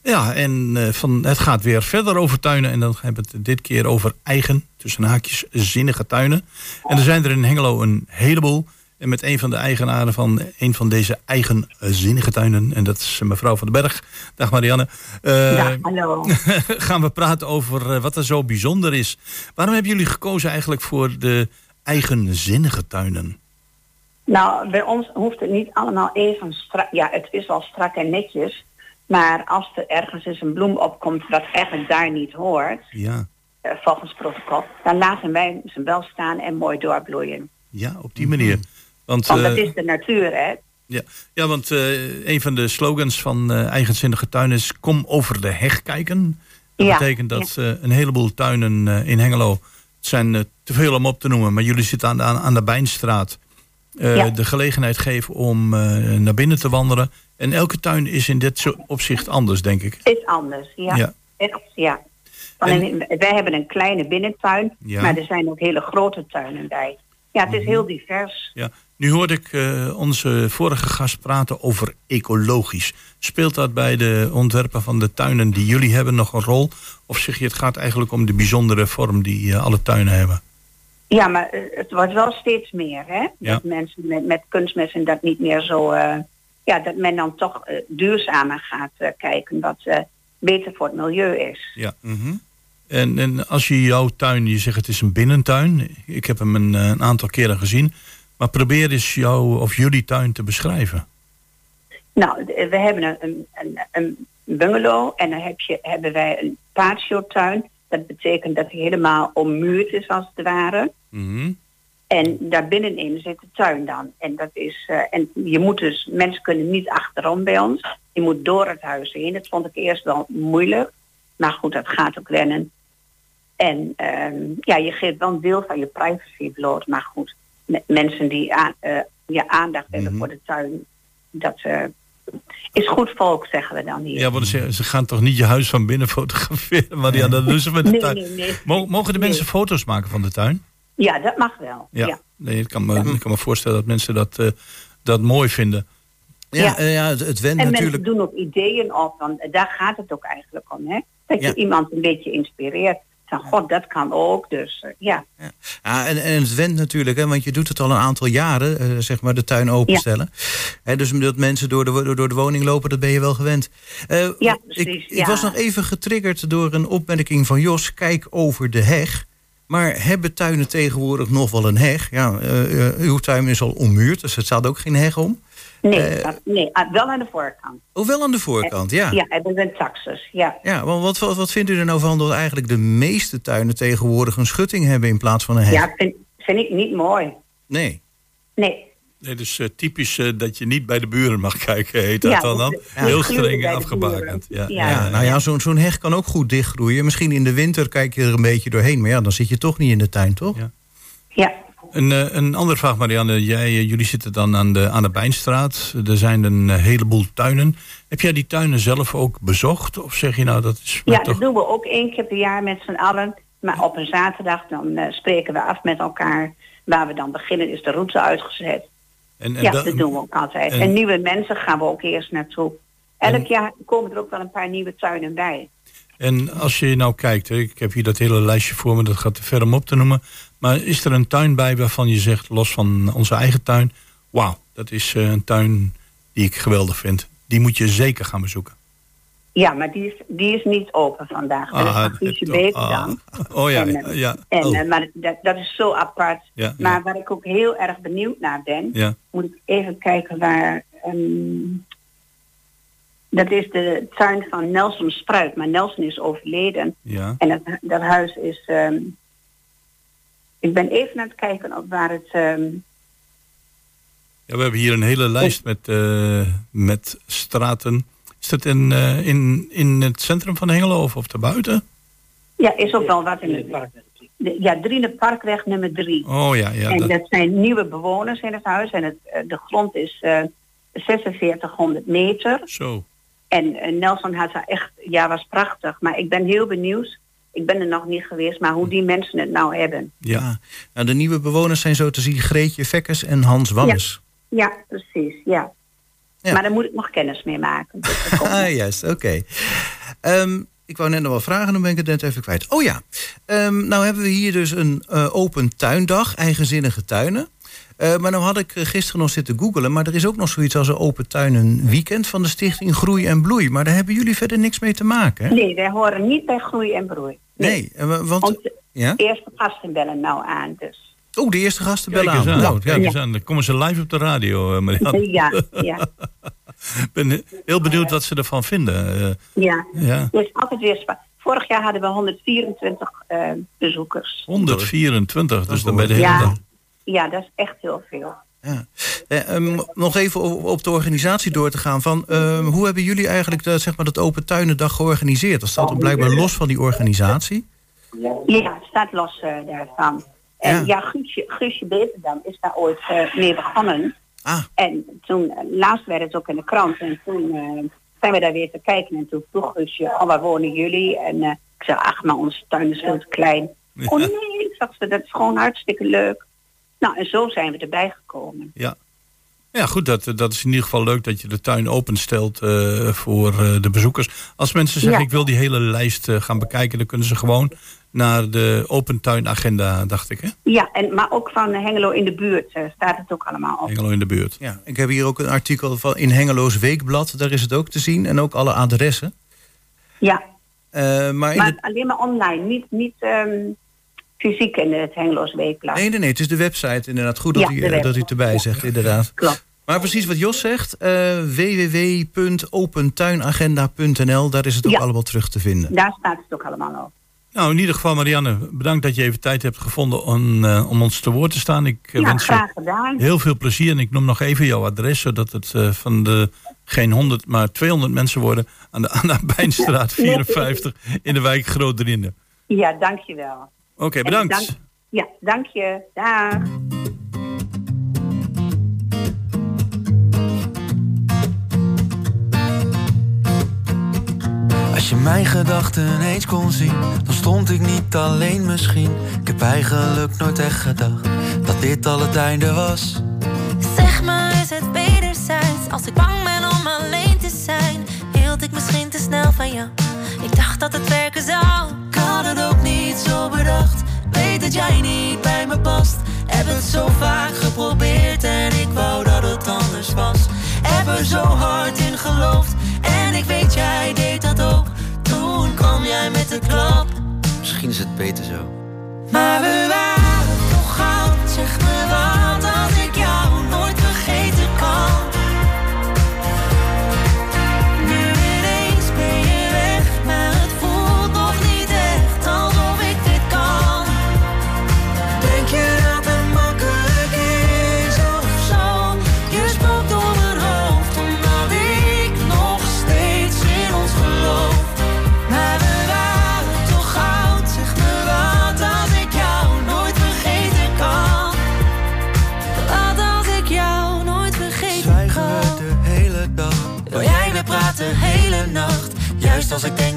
S1: Ja, en uh, van, het gaat weer verder over tuinen. En dan hebben we het dit keer over eigen, tussen haakjes, zinnige tuinen. En er zijn er in Hengelo een heleboel. En met een van de eigenaren van een van deze eigenzinnige tuinen. En dat is mevrouw van den Berg. Dag Marianne.
S4: Uh, ja, hallo.
S1: gaan we praten over wat er zo bijzonder is. Waarom hebben jullie gekozen eigenlijk voor de eigenzinnige tuinen?
S4: Nou, bij ons hoeft het niet allemaal even strak. Ja, het is wel strak en netjes. Maar als er ergens eens een bloem opkomt dat eigenlijk daar niet hoort,
S1: ja.
S4: uh, volgens protocol, dan laten wij ze wel staan en mooi doorbloeien.
S1: Ja, op die manier.
S4: Want, want dat uh, is de natuur, hè?
S1: Ja, ja want uh, een van de slogans van eigenzinnige tuinen is kom over de heg kijken. Dat ja, betekent dat ja. een heleboel tuinen in Hengelo, het zijn te veel om op te noemen, maar jullie zitten aan de, aan de Bijnstraat. Ja. de gelegenheid geven om naar binnen te wandelen en elke tuin is in dit opzicht anders, denk ik.
S4: Is anders, ja. ja. ja. En, wij hebben een kleine binnentuin, ja. maar er zijn ook hele grote tuinen bij. Ja, het is heel divers.
S1: Ja. Nu hoorde ik uh, onze vorige gast praten over ecologisch. Speelt dat bij de ontwerpen van de tuinen die jullie hebben nog een rol? Of zeg je het gaat eigenlijk om de bijzondere vorm die uh, alle tuinen hebben?
S4: Ja, maar uh, het wordt wel steeds meer, hè? Ja. Dat mensen met, met kunstmest en dat niet meer zo ja, dat men dan toch duurzamer gaat kijken, wat beter voor het milieu is.
S1: Ja. Mm -hmm. En, en als je jouw tuin, je zegt het is een binnentuin. Ik heb hem een, een aantal keren gezien. Maar probeer eens jouw of jullie tuin te beschrijven.
S4: Nou, we hebben een, een, een bungalow en dan heb je, hebben wij een patio-tuin. Dat betekent dat hij helemaal ommuurd is als het ware.
S1: Mm -hmm.
S4: En daar binnenin zit de tuin dan. En dat is. Uh, en je moet dus, mensen kunnen niet achterom bij ons. Je moet door het huis heen. Dat vond ik eerst wel moeilijk. Maar goed, dat gaat ook rennen. En um, ja, je geeft wel een deel van je privacy bloot. Maar goed, mensen die aan, uh, ja, aandacht hebben mm -hmm. voor de tuin, dat uh, is goed volk, zeggen we dan hier.
S1: Ja, want ze, ze gaan toch niet je huis van binnen fotograferen, maar ja, dat doen ze met de
S4: nee,
S1: tuin.
S4: Nee, nee.
S1: Mogen de mensen foto's maken van de tuin?
S4: Ja, dat mag wel.
S1: Ja,
S4: ja.
S1: Nee, ik, kan me, ik kan me voorstellen dat mensen dat, uh, dat mooi vinden.
S2: Ja, ja. Ja het, het
S4: en
S2: natuurlijk...
S4: mensen doen ook ideeën op, want daar gaat het ook eigenlijk om. Hè? Dat je iemand een beetje inspireert. Van god, dat kan ook, dus uh, ja.
S2: ja. ja en, en het went natuurlijk, hè, want je doet het al een aantal jaren, zeg maar, de tuin openstellen. Hè, dus dat mensen door de, door de woning lopen, dat ben je wel gewend.
S4: ja, precies.
S2: Ik, ik was nog even getriggerd door een opmerking van Jos, kijk over de heg. Maar hebben tuinen tegenwoordig nog wel een heg? Ja, uh, uw tuin is al ommuurd, dus het staat ook geen heg om.
S4: Nee, uh, nee wel aan de voorkant.
S2: Oh, wel aan de voorkant, ja.
S4: Ja, het is een taxus, ja.
S2: Ja, want wat, wat, wat vindt u er nou van dat eigenlijk de meeste tuinen tegenwoordig een schutting hebben in plaats van een heg?
S4: Ja, vind, vind ik niet mooi.
S2: Nee?
S4: Nee.
S1: Nee, dus uh, typisch uh, dat je niet bij de buren mag kijken, heet dat ja, dan dan? Ja, Heel streng afgebakend. Ja.
S2: Ja, ja, nou ja, zo'n zo'n heg kan ook goed dichtgroeien. Misschien in de winter kijk je er een beetje doorheen. Maar ja, dan zit je toch niet in de tuin, toch?
S1: Ja. Een, uh, een andere vraag, Marianne. Jij, jullie zitten dan aan de, aan de Bijnstraat. Er zijn een heleboel tuinen. Heb jij die tuinen zelf ook bezocht? Of zeg je nou dat is...
S4: Ja,
S1: toch...
S4: dat doen we ook één keer per jaar met z'n allen. Maar op een zaterdag dan spreken we af met elkaar. Waar we dan beginnen is de route uitgezet.
S1: En, en
S4: ja, dat doen we ook altijd. En, en, nieuwe mensen gaan we ook eerst naartoe. Elk en, jaar komen er ook wel een paar nieuwe tuinen bij.
S1: En als je nou kijkt, ik heb hier dat hele lijstje voor me, dat gaat te ver om op te noemen. Maar is er een tuin bij waarvan je zegt, los van onze eigen tuin, wauw, dat is uh, een tuin die ik geweldig vind. Die moet je zeker gaan bezoeken.
S4: Ja, maar die is, die is niet open vandaag. Dat ah, is Friese Beek ah. dan.
S1: Oh ja, en, ja.
S4: En,
S1: oh.
S4: uh, maar dat, dat, is zo apart.
S1: Ja,
S4: maar
S1: ja.
S4: waar ik ook heel erg benieuwd naar ben...
S1: Ja.
S4: moet ik even kijken waar... Um, dat is de tuin van Nelson Spruit. Maar Nelson is overleden.
S1: Ja.
S4: En dat, dat huis is... Um, ik ben even aan het kijken op waar het... Um,
S1: ja, we hebben hier een hele lijst met, uh, met straten... Is dat in, uh, in, in het centrum van Hengelo of, of daarbuiten?
S4: Ja, is ook wel wat in het... De, ja, Driene Parkweg nummer drie.
S1: Oh ja, ja.
S4: En dat, dat zijn nieuwe bewoners in het huis. En het, de grond is uh, 4600 meter.
S1: Zo.
S4: En Nelson had daar echt... Ja, was prachtig. Maar ik ben heel benieuwd Ik ben er nog niet geweest, maar hoe die mensen het nou hebben.
S2: Ja, nou, de nieuwe bewoners zijn zo te zien Greetje Vekkers en Hans Wammes.
S4: Ja, precies, ja. ja. Maar daar moet ik nog kennis mee maken.
S2: Dus ah, juist, oké. Ehm, ik wou net nog wel vragen, dan ben ik het net even kwijt. Oh ja, um, nou hebben we hier dus een uh, open tuindag, eigenzinnige tuinen. Uh, maar nou had ik gisteren nog zitten googelen... maar er is ook nog zoiets als een open tuinen weekend... van de stichting Groei en Bloei. Maar daar hebben jullie verder niks mee te maken, hè?
S4: Nee, wij horen niet bij Groei en Bloei.
S2: Nee, nee want...
S4: Onze ja? eerste gasten bellen nou aan, dus...
S2: Oh, de eerste gasten bellen aan. aan.
S1: Nou, ja. aan. Dan komen ze live op de radio, uh, Marianne.
S4: Ja, ja.
S1: Ik ben heel benieuwd wat ze ervan vinden.
S4: Uh, ja, ja. Dus altijd weer spannend. Vorig jaar hadden we 124 uh, bezoekers.
S1: 124, dus dan bij de hele
S4: ja, dag. Ja, dat is echt heel veel.
S2: Ja. Eh, um, nog even op, de organisatie door te gaan. Van, um, hoe hebben jullie eigenlijk de, zeg maar, dat Open Tuinendag georganiseerd? Dat staat blijkbaar los van die organisatie.
S4: Ja, het staat los uh, daarvan. En ja, ja Guusje, Guusje Beterdam is daar ooit uh, mee begonnen. Ah. En toen, laatst werd het ook in de krant. En toen zijn we daar weer te kijken. En toen vroeg Guusje, oh, waar wonen jullie? En ik zei, ach, maar onze tuin is veel te klein. Oh nee, ik ze, dat is gewoon hartstikke leuk. Nou, en zo zijn we erbij gekomen.
S1: Ja. Ja, goed, dat, dat is in ieder geval leuk dat je de tuin openstelt uh, voor uh, de bezoekers. Als mensen zeggen, ik wil die hele lijst uh, gaan bekijken... dan kunnen ze gewoon naar de open tuinagenda, dacht ik, hè?
S4: Ja, en, maar ook van Hengelo in de buurt staat het ook allemaal op.
S1: Hengelo in de buurt.
S2: Ja, ik heb hier ook een artikel van in Hengelo's Weekblad. Daar is het ook te zien. En ook alle adressen.
S4: Ja. maar, maar alleen maar online, niet... niet um fysiek in het Hengeloos Weekblad.
S2: Nee, nee, nee, het is de website inderdaad. Goed dat, u, eh, dat u het erbij zegt, inderdaad.
S4: Klopt.
S2: Maar precies wat Jos zegt, uh, www.opentuinagenda.nl, daar is het ook allemaal terug te vinden.
S4: Daar staat het ook allemaal op.
S1: Nou, in ieder geval, Marianne, bedankt dat je even tijd hebt gevonden om, uh, om ons te woord te staan. Ik
S4: ja, wens je gedaan.
S1: heel veel plezier en ik noem nog even jouw adres, zodat het uh, van de geen 100, maar 200 mensen worden aan de Anna Bijnstraat 54 in de wijk Groot Drinden.
S4: Ja, dankjewel.
S1: Oké, bedankt.
S4: ja, dank je. Dag.
S5: Als je mijn gedachten eens kon zien, dan stond ik niet alleen misschien. Ik heb eigenlijk nooit echt gedacht dat dit al het einde was.
S6: Zeg maar, is het wederzijds? Als ik bang ben om alleen te zijn, hield ik misschien te snel van jou. Ik dacht dat het werken zou.
S5: Niet zo bedacht. Weet dat jij niet bij me past. Heb het zo vaak geprobeerd en ik wou dat het anders was. Heb er zo hard in geloofd en ik weet jij deed dat ook. Toen kwam jij met de klap.
S2: Misschien is het beter zo.
S5: Maar we waren toch goud, zeg me wat als ik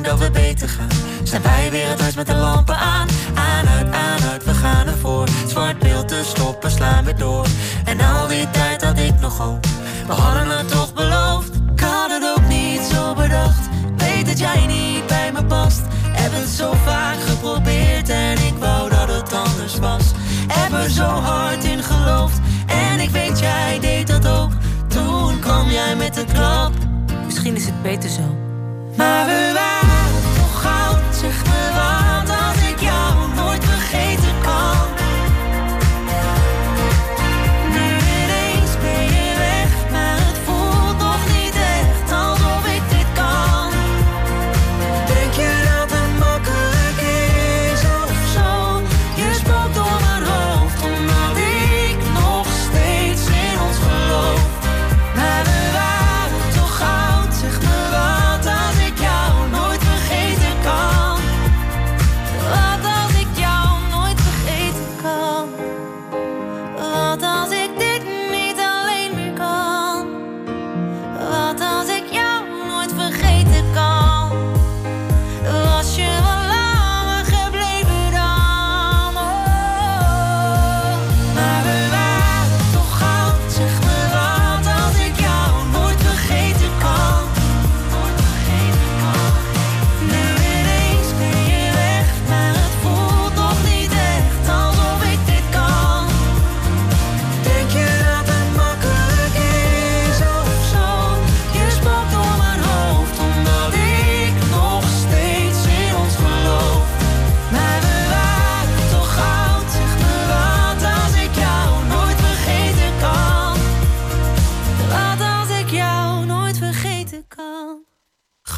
S5: dat we beter gaan. Zijn wij weer het huis met de lampen aan. Aan, uit, aan, uit, we gaan ervoor. Zwart beeld te stoppen, slaan we door. En al die tijd had ik nog hoop. We hadden het toch beloofd. Ik had het ook niet zo bedacht. Weet dat jij niet bij me past. Heb het zo vaak geprobeerd en ik wou dat het anders was. Heb er zo hard in geloofd. En ik weet jij deed dat ook. Toen kwam jij met de klap.
S6: Misschien is het beter zo.
S5: Maar we waren goud, zeg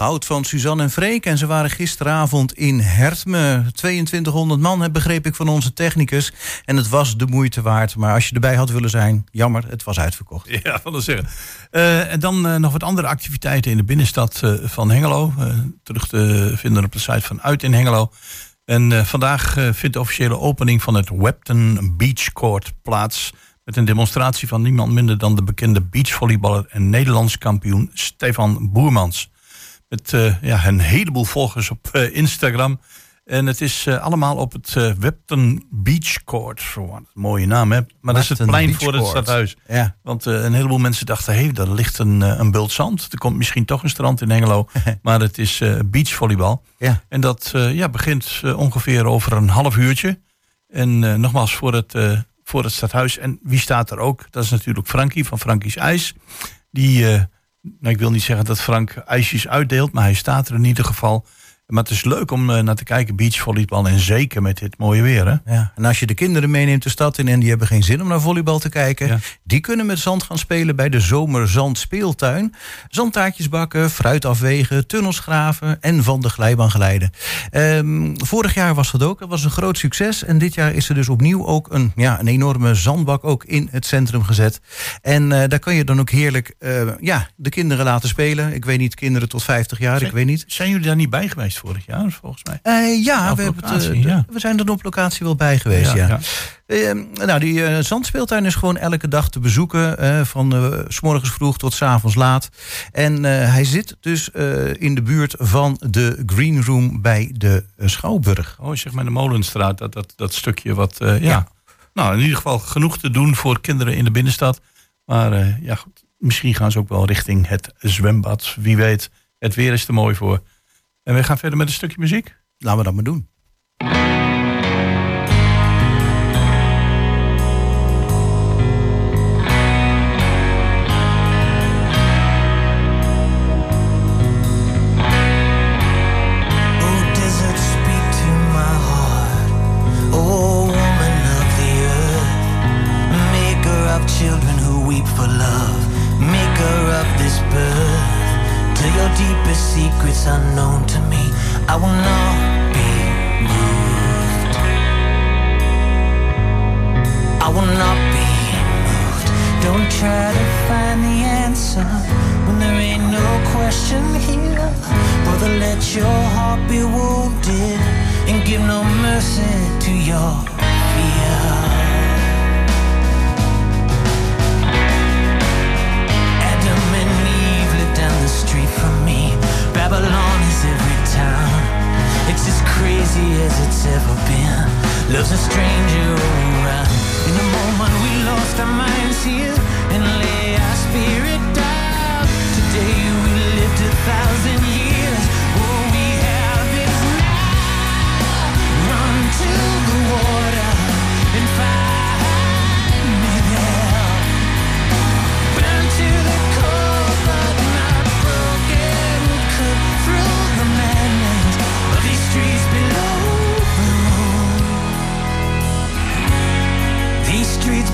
S7: goud van Suzanne en Freek. En ze waren gisteravond in Hertme. 2200 man, begreep ik van onze technicus. En het was de moeite waard. Maar als je erbij had willen zijn, jammer, het was uitverkocht.
S1: Ja, van dat zeggen. Uh, en dan uh, nog wat andere activiteiten in de binnenstad uh, van Hengelo. terug te vinden op de site van Uit in Hengelo. En vandaag vindt de officiële opening van het Webton Beach Court plaats. Met een demonstratie van niemand minder dan de bekende beachvolleyballer en Nederlands kampioen Stefan Boermans. Met uh, ja, een heleboel volgers op uh, Instagram. En het is uh, allemaal op het uh, Webton Beach Court. Een mooie naam, hè? Maar dat is het plein voor het stadhuis. Ja. Want uh, een heleboel mensen dachten... hé, hey, daar ligt een, een bult zand. Er komt misschien toch een strand in Hengelo. maar het is beachvolleybal. Ja. En dat ja, begint ongeveer over een half uurtje. En nogmaals, voor het voor het stadhuis. En wie staat er ook? Dat is natuurlijk Frankie van Frankie's IJs. Die, nou, ik wil niet zeggen dat Frank ijsjes uitdeelt, maar hij staat er in ieder geval. Maar het is leuk om uh, naar te kijken, beachvolleybal. En zeker met dit mooie weer. Hè?
S7: Ja. En als je de kinderen meeneemt de stad in en die hebben geen zin om naar volleybal te kijken. Die kunnen met zand gaan spelen bij de Zomerzand Speeltuin. Zandtaartjes bakken, fruit afwegen, tunnels graven en van de glijbaan glijden. Um, vorig jaar was dat ook. Dat was een groot succes. En dit jaar is er dus opnieuw ook een, ja, een enorme zandbak ook in het centrum gezet. En uh, daar kan je dan ook heerlijk uh, ja, de kinderen laten spelen. Ik weet niet, kinderen tot 50 jaar,
S1: zijn,
S7: ik weet niet.
S1: Zijn jullie daar niet bij geweest? Vorig jaar, volgens mij.
S7: Uh, ja, we, hebben het, uh, ja, we zijn er op locatie wel bij geweest, ja. ja. ja. Uh, nou, die zandspeeltuin is gewoon elke dag te bezoeken. van s morgens vroeg tot s avonds laat. En hij zit dus in de buurt van de Green Room bij de Schouwburg.
S1: Oh, zeg maar de Molenstraat, dat, dat, dat stukje wat... ja. ja. Nou, in ieder geval genoeg te doen voor kinderen in de binnenstad. Maar ja, goed, misschien gaan ze ook wel richting het zwembad. Wie weet, het weer is er mooi voor. En we gaan verder met een stukje muziek.
S7: Laten we dat maar doen.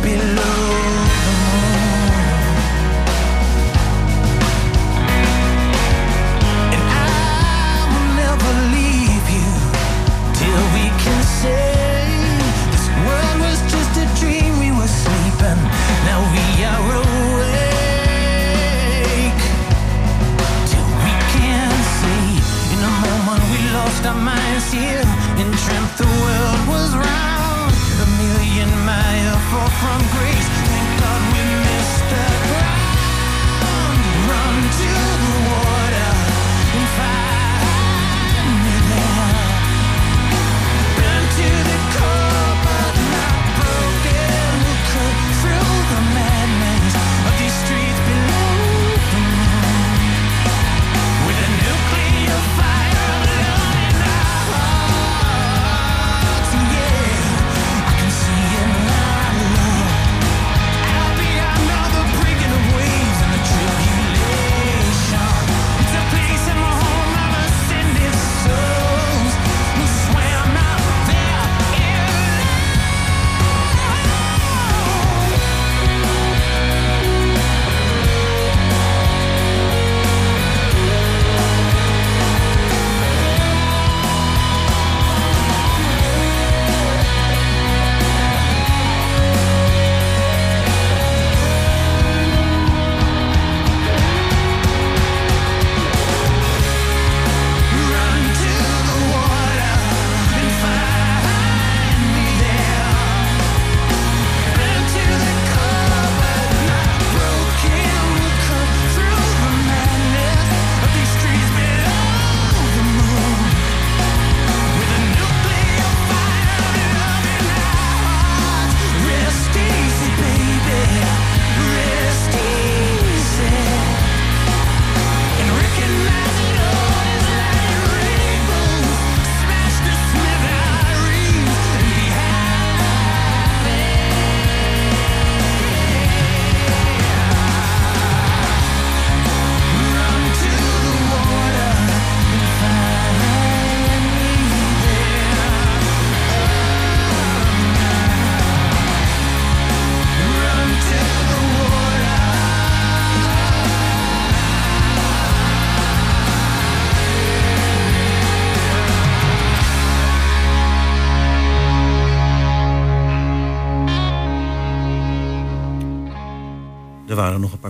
S7: Below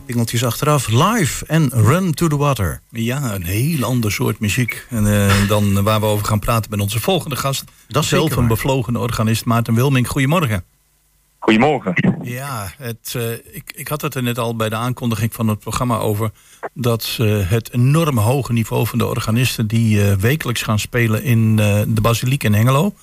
S2: pingeltjes achteraf. Live en Run to the Water.
S1: Ja, een heel ander soort muziek. En, uh, dan waar we over gaan praten met onze volgende gast.
S2: Dat is
S1: zelf een bevlogen organist, Maarten Wilming. Goedemorgen.
S8: Goedemorgen.
S1: Ja, het, uh, ik, ik had het er net al bij de aankondiging van het programma over... dat uh, het enorm hoge niveau van de organisten... die uh, wekelijks gaan spelen in de Basiliek in Hengelo.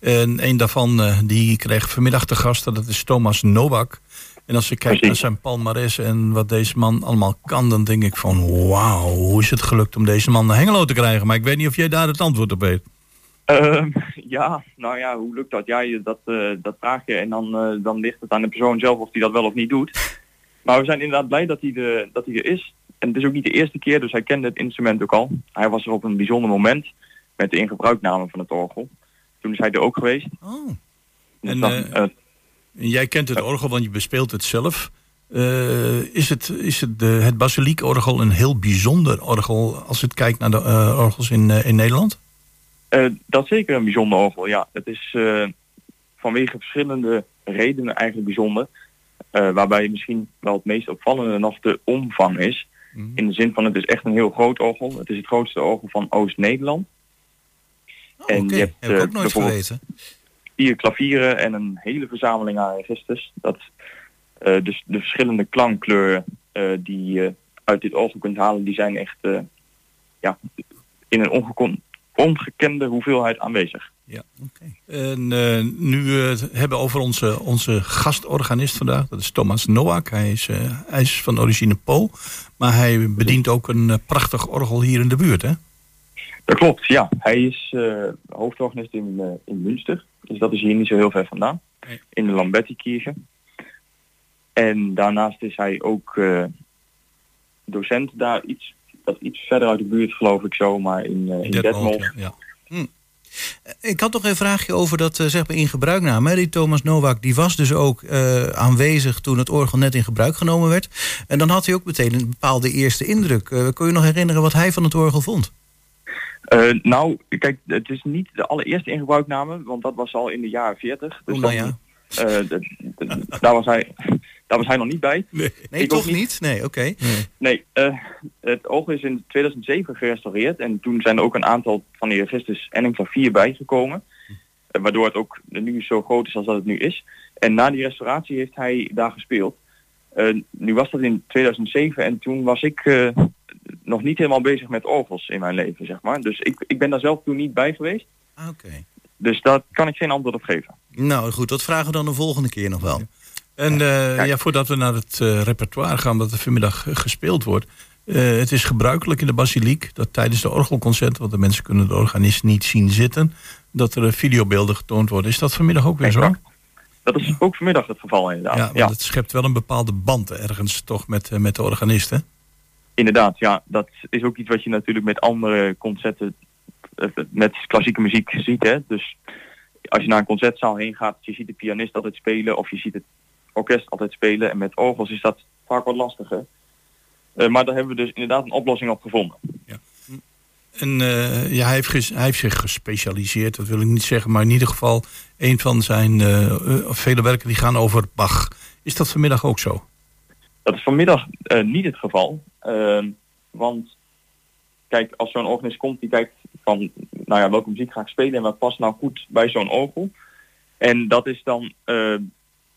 S1: En een daarvan die kreeg vanmiddag te gasten, dat is Thomas Nowak. En als ik kijk naar zijn palmares en wat deze man allemaal kan... dan denk ik van wauw, hoe is het gelukt om deze man naar Hengelo te krijgen? Maar ik weet niet of jij daar het antwoord op weet.
S8: Uh, ja, nou ja, hoe lukt dat? Ja, dat, uh, dat vraag je en dan, uh, dan ligt het aan de persoon zelf of hij dat wel of niet doet. Maar we zijn inderdaad blij dat hij, de, dat hij er is. En het is ook niet de eerste keer, dus hij kende het instrument ook al. Hij was er op een bijzonder moment met de ingebruikname van het orgel. Toen is hij er ook geweest.
S1: Oh. Dus en, dan, jij kent het orgel, want je bespeelt het zelf. is het, is het, de, het basiliekorgel een heel bijzonder orgel als het kijkt naar de orgels in, in Nederland?
S8: Dat is zeker een bijzonder orgel, ja. Het is vanwege verschillende redenen eigenlijk bijzonder. Waarbij misschien wel het meest opvallende nog de omvang is. Mm. In de zin van het is echt een heel groot orgel. Het is het grootste orgel van Oost-Nederland.
S2: Oh, en okay. je hebt Heb ik ook nooit geweten.
S8: Vier klavieren en een hele verzameling aan registers. Dat dus de verschillende klankkleuren die je uit dit orgel kunt halen, die zijn echt ja, in een ongekon ongekende hoeveelheid aanwezig.
S1: Ja, okay. En nu hebben over onze, onze gastorganist vandaag, dat is Thomas Noak. Hij is, hij is van origine Pool, maar hij bedient ook een prachtig orgel hier in de buurt, hè?
S8: Dat klopt, ja. Hij is hoofdorganist in, in Münster, dus dat is hier niet zo heel ver vandaan, nee. in de Lamberti-kirche. En daarnaast is hij ook docent daar iets dat iets verder uit de buurt, geloof ik zo, maar in, uh, in Detmold. Ja. Hm.
S2: Ik had toch een vraagje over dat uh, zeg maar in gebruikname. Die Thomas Nowak die was dus ook uh, aanwezig toen het orgel net in gebruik genomen werd. En dan had hij ook meteen een bepaalde eerste indruk. Uh, kun je nog herinneren wat hij van het orgel vond?
S8: Nou, kijk, het is niet de allereerste ingebruikname, want dat was al in de jaren 40. Dus oh, nou ja. daar was hij daar was hij nog niet bij.
S2: Nee, nee toch niet? Nee, oké. Okay.
S8: Nee, uh, het oog is in 2007 gerestaureerd. En toen zijn er ook een aantal van die registers en een klavier bijgekomen. Uh, waardoor het ook nu zo groot is als dat het nu is. En na die restauratie heeft hij daar gespeeld. Uh, nu was dat in 2007 en toen was ik nog niet helemaal bezig met orgels in mijn leven, zeg maar. Dus ik, ik ben daar zelf toen niet bij geweest.
S2: Ah, oké. Okay.
S8: Dus daar kan ik geen antwoord op geven.
S2: Nou goed, dat vragen we dan de volgende keer nog wel.
S1: En uh, ja, voordat we naar het uh, repertoire gaan dat er vanmiddag gespeeld wordt. Uh, het is gebruikelijk in de basiliek dat tijdens de orgelconcert, want de mensen kunnen de organist niet zien zitten, dat er videobeelden getoond worden. Is dat vanmiddag ook weer zo?
S8: Dat is ook vanmiddag het geval inderdaad.
S1: Ja, want ja. het schept wel een bepaalde band ergens toch met, met de organisten.
S8: Inderdaad, ja. Dat is ook iets wat je natuurlijk met andere concerten, met klassieke muziek ziet. Hè? Dus als je naar een concertzaal heen gaat, je ziet de pianist altijd spelen of je ziet het orkest altijd spelen. En met orgels is dat vaak wat lastiger. Uh, maar daar hebben we dus inderdaad een oplossing op gevonden.
S1: Ja. En uh, ja, hij, heeft hij heeft zich gespecialiseerd, dat wil ik niet zeggen. Maar in ieder geval, een van zijn uh, vele werken die gaan over Bach. Is dat vanmiddag ook zo?
S8: Dat is vanmiddag niet het geval. Ehm, want kijk, als zo'n organist komt, die kijkt van, nou ja, welke muziek ga ik spelen en wat past nou goed bij zo'n orgel. En dat is dan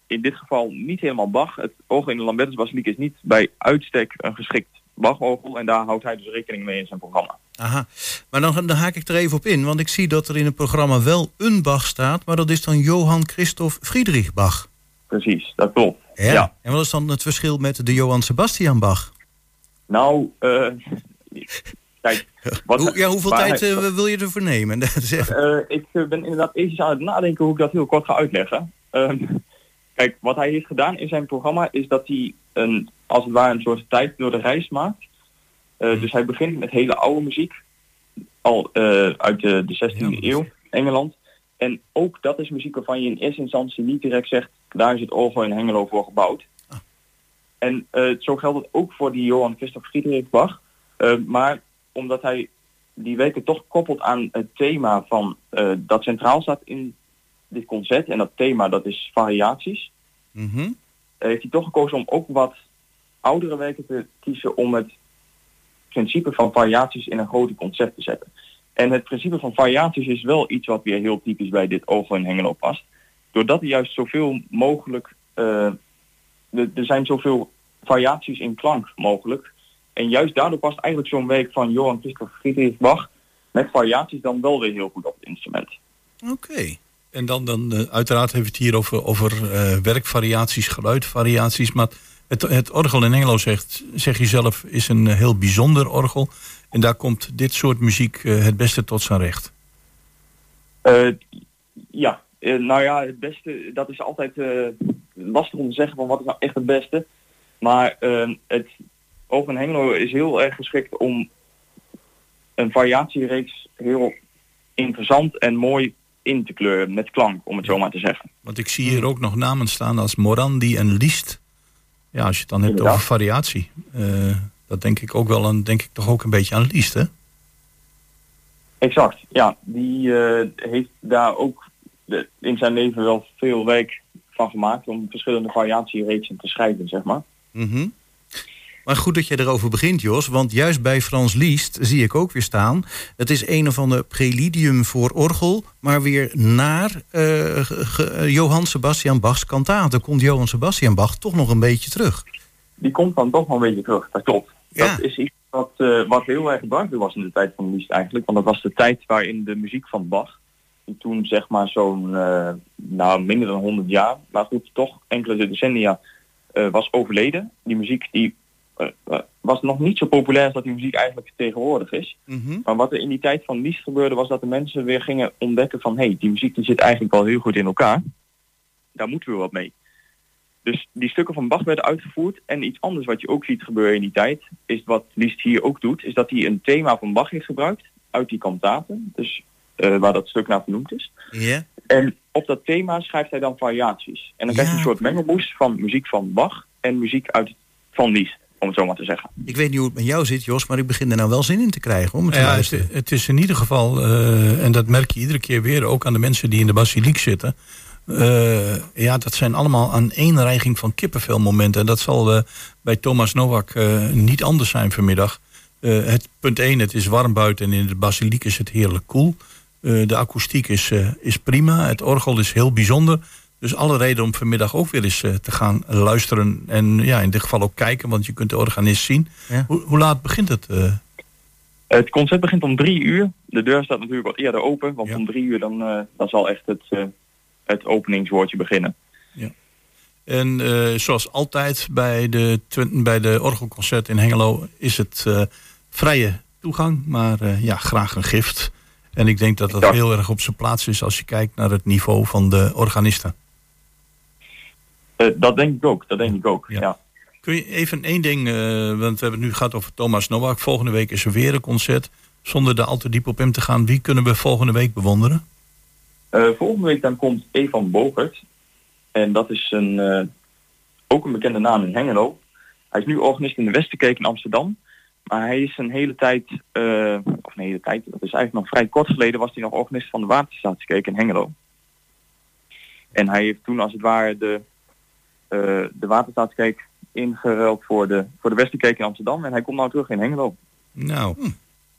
S8: in dit geval niet helemaal Bach. Het orgel in de Lambertus Basiliek is niet bij uitstek een geschikt Bach-orgel. En daar houdt hij dus rekening mee in zijn programma.
S2: Aha, maar dan, dan haak ik er even op in. Want ik zie dat er in het programma wel een Bach staat. Maar dat is dan Johann Christoph Friedrich Bach.
S8: Precies, dat klopt.
S2: Ja. En wat is dan het verschil met de Johann Sebastian Bach?
S8: Nou, uh, kijk...
S2: Wat, Hoe, ja, hoeveel tijd uh, wil je ervoor nemen?
S8: uh, ik ben inderdaad even aan het nadenken hoe ik dat heel kort ga uitleggen. Ehm, Kijk, wat hij heeft gedaan in zijn programma is dat hij een, als het ware een soort tijd door de reis maakt. Uh, dus hij begint met hele oude muziek, al uh, uit de, de 16e eeuw, Engeland. En ook dat is muziek waarvan je in eerste instantie niet direct zegt, daar is het orgel in Hengelo voor gebouwd. Ah. En uh, zo geldt het ook voor die Johan Christoph Friedrich Bach. maar omdat hij die weken toch koppelt aan het thema van dat centraal staat in dit concert, en dat thema dat is variaties, mm -hmm. heeft hij toch gekozen om ook wat oudere werken te kiezen om het principe van variaties in een grote concert te zetten. En het principe van variaties is wel iets wat weer heel typisch bij dit ogen en Hengelo past. Doordat er juist zoveel mogelijk, uh, er zijn zoveel variaties in klank mogelijk. En juist daardoor past eigenlijk zo'n week van Johan Christoph Friedrich Bach met variaties dan wel weer heel goed op het instrument.
S1: Oké. En dan, dan uh, uiteraard heeft het hier over, over uh, werkvariaties, geluidvariaties. Maar het, het orgel in Engelo zegt, zeg je zelf, is een heel bijzonder orgel. En daar komt dit soort muziek uh, het beste tot zijn recht.
S8: ja, nou ja, het beste, dat is altijd lastig om te zeggen van wat is nou echt het beste. Maar het Open Hengelo is heel erg geschikt om een variatiereeks heel interessant en mooi in te kleuren met klank, om het zo maar te zeggen.
S1: Want ik zie hier ook nog namen staan als Morandi en Liest. Ja, als je het dan hebt over variatie. Uh, dat denk ik ook wel aan, denk ik toch ook een beetje aan Liest, hè?
S8: Exact, ja. Die uh, heeft daar ook de, in zijn leven wel veel werk van gemaakt om verschillende variatiereeksen te scheiden, zeg maar.
S2: Mm maar goed dat je erover begint, Jos. Want juist bij Frans Liest zie ik ook weer staan. Het is een of ander preludium voor orgel. Maar weer naar uh, Johann Sebastian Bachs kantaten. Komt Johann Sebastian Bach toch nog een beetje terug?
S8: Die komt dan toch nog een beetje terug, dat klopt. Ja. Dat is iets wat, uh, wat heel erg gebruikelijk was in de tijd van Liest eigenlijk. Want dat was de tijd waarin de muziek van Bach... die toen zeg maar zo'n, uh, nou minder dan 100 jaar... maar goed, toch enkele decennia was overleden. Die muziek die eh, eh, was nog niet zo populair als dat die muziek eigenlijk tegenwoordig is.
S2: Mhm.
S8: Maar wat er in die tijd van Lies gebeurde was dat de mensen weer gingen ontdekken van hé, hey, die muziek die zit eigenlijk wel heel goed in elkaar. Daar moeten we wat mee. Dus die stukken van Bach werden uitgevoerd. En iets anders wat je ook ziet gebeuren in die tijd, is wat Liszt hier ook doet, is dat hij een thema van Bach heeft gebruikt uit die kantaten. Dus uh, waar dat stuk naar vernoemd is.
S2: Yeah.
S8: En op dat thema schrijft hij dan variaties. En dan krijg je een soort mengelmoes van muziek van Bach en muziek uit van Liszt om het zo maar te zeggen.
S2: Ik weet niet hoe het met jou zit, Jos, maar ik begin er nou wel zin in te krijgen om het te
S1: ja, het, het, is in ieder geval, uh, en dat merk je iedere keer weer, ook aan de mensen die in de basiliek zitten. Uh, ja, dat zijn allemaal aan één reiging van kippenvel momenten. En dat zal uh, bij Thomas Nowak niet anders zijn vanmiddag. het punt 1, het is warm buiten en in de basiliek is het heerlijk koel. de akoestiek is, is prima, het orgel is heel bijzonder. Dus alle reden om vanmiddag ook weer eens te gaan luisteren. En ja, in dit geval ook kijken, want je kunt de organist zien.
S2: Ja.
S1: Hoe, hoe, laat begint het?
S8: Het concert begint om drie uur. De deur staat natuurlijk wat eerder open. Want ja. om drie uur dan, dan zal echt het, het openingswoordje beginnen.
S1: Ja. En zoals altijd bij de, bij de orgelconcert in Hengelo is het vrije toegang. Maar ja, graag een gift. En ik denk dat dat heel erg op zijn plaats is als je kijkt naar het niveau van de organisten.
S8: Dat denk ik ook, dat denk ik ook, ja. ja.
S1: Kun je even één ding, want we hebben het nu gehad over Thomas Nowak. Volgende week is er weer een concert. Zonder er al te diep op hem te gaan, wie kunnen we volgende week bewonderen?
S8: Uh, volgende week dan komt Evan Bogert. En dat is een, ook een bekende naam in Hengelo. Hij is nu organist in de Westerkerk in Amsterdam. Maar hij is een hele tijd, of een hele tijd, dat is eigenlijk nog vrij kort geleden, was hij nog organist van de Waterstaatskerk in Hengelo. En hij heeft toen als het ware de, uh, de Waterstaatskerk ingeruild voor de, voor de Westerkerk in Amsterdam. En hij komt nou terug in Hengelo.
S1: Nou, hm.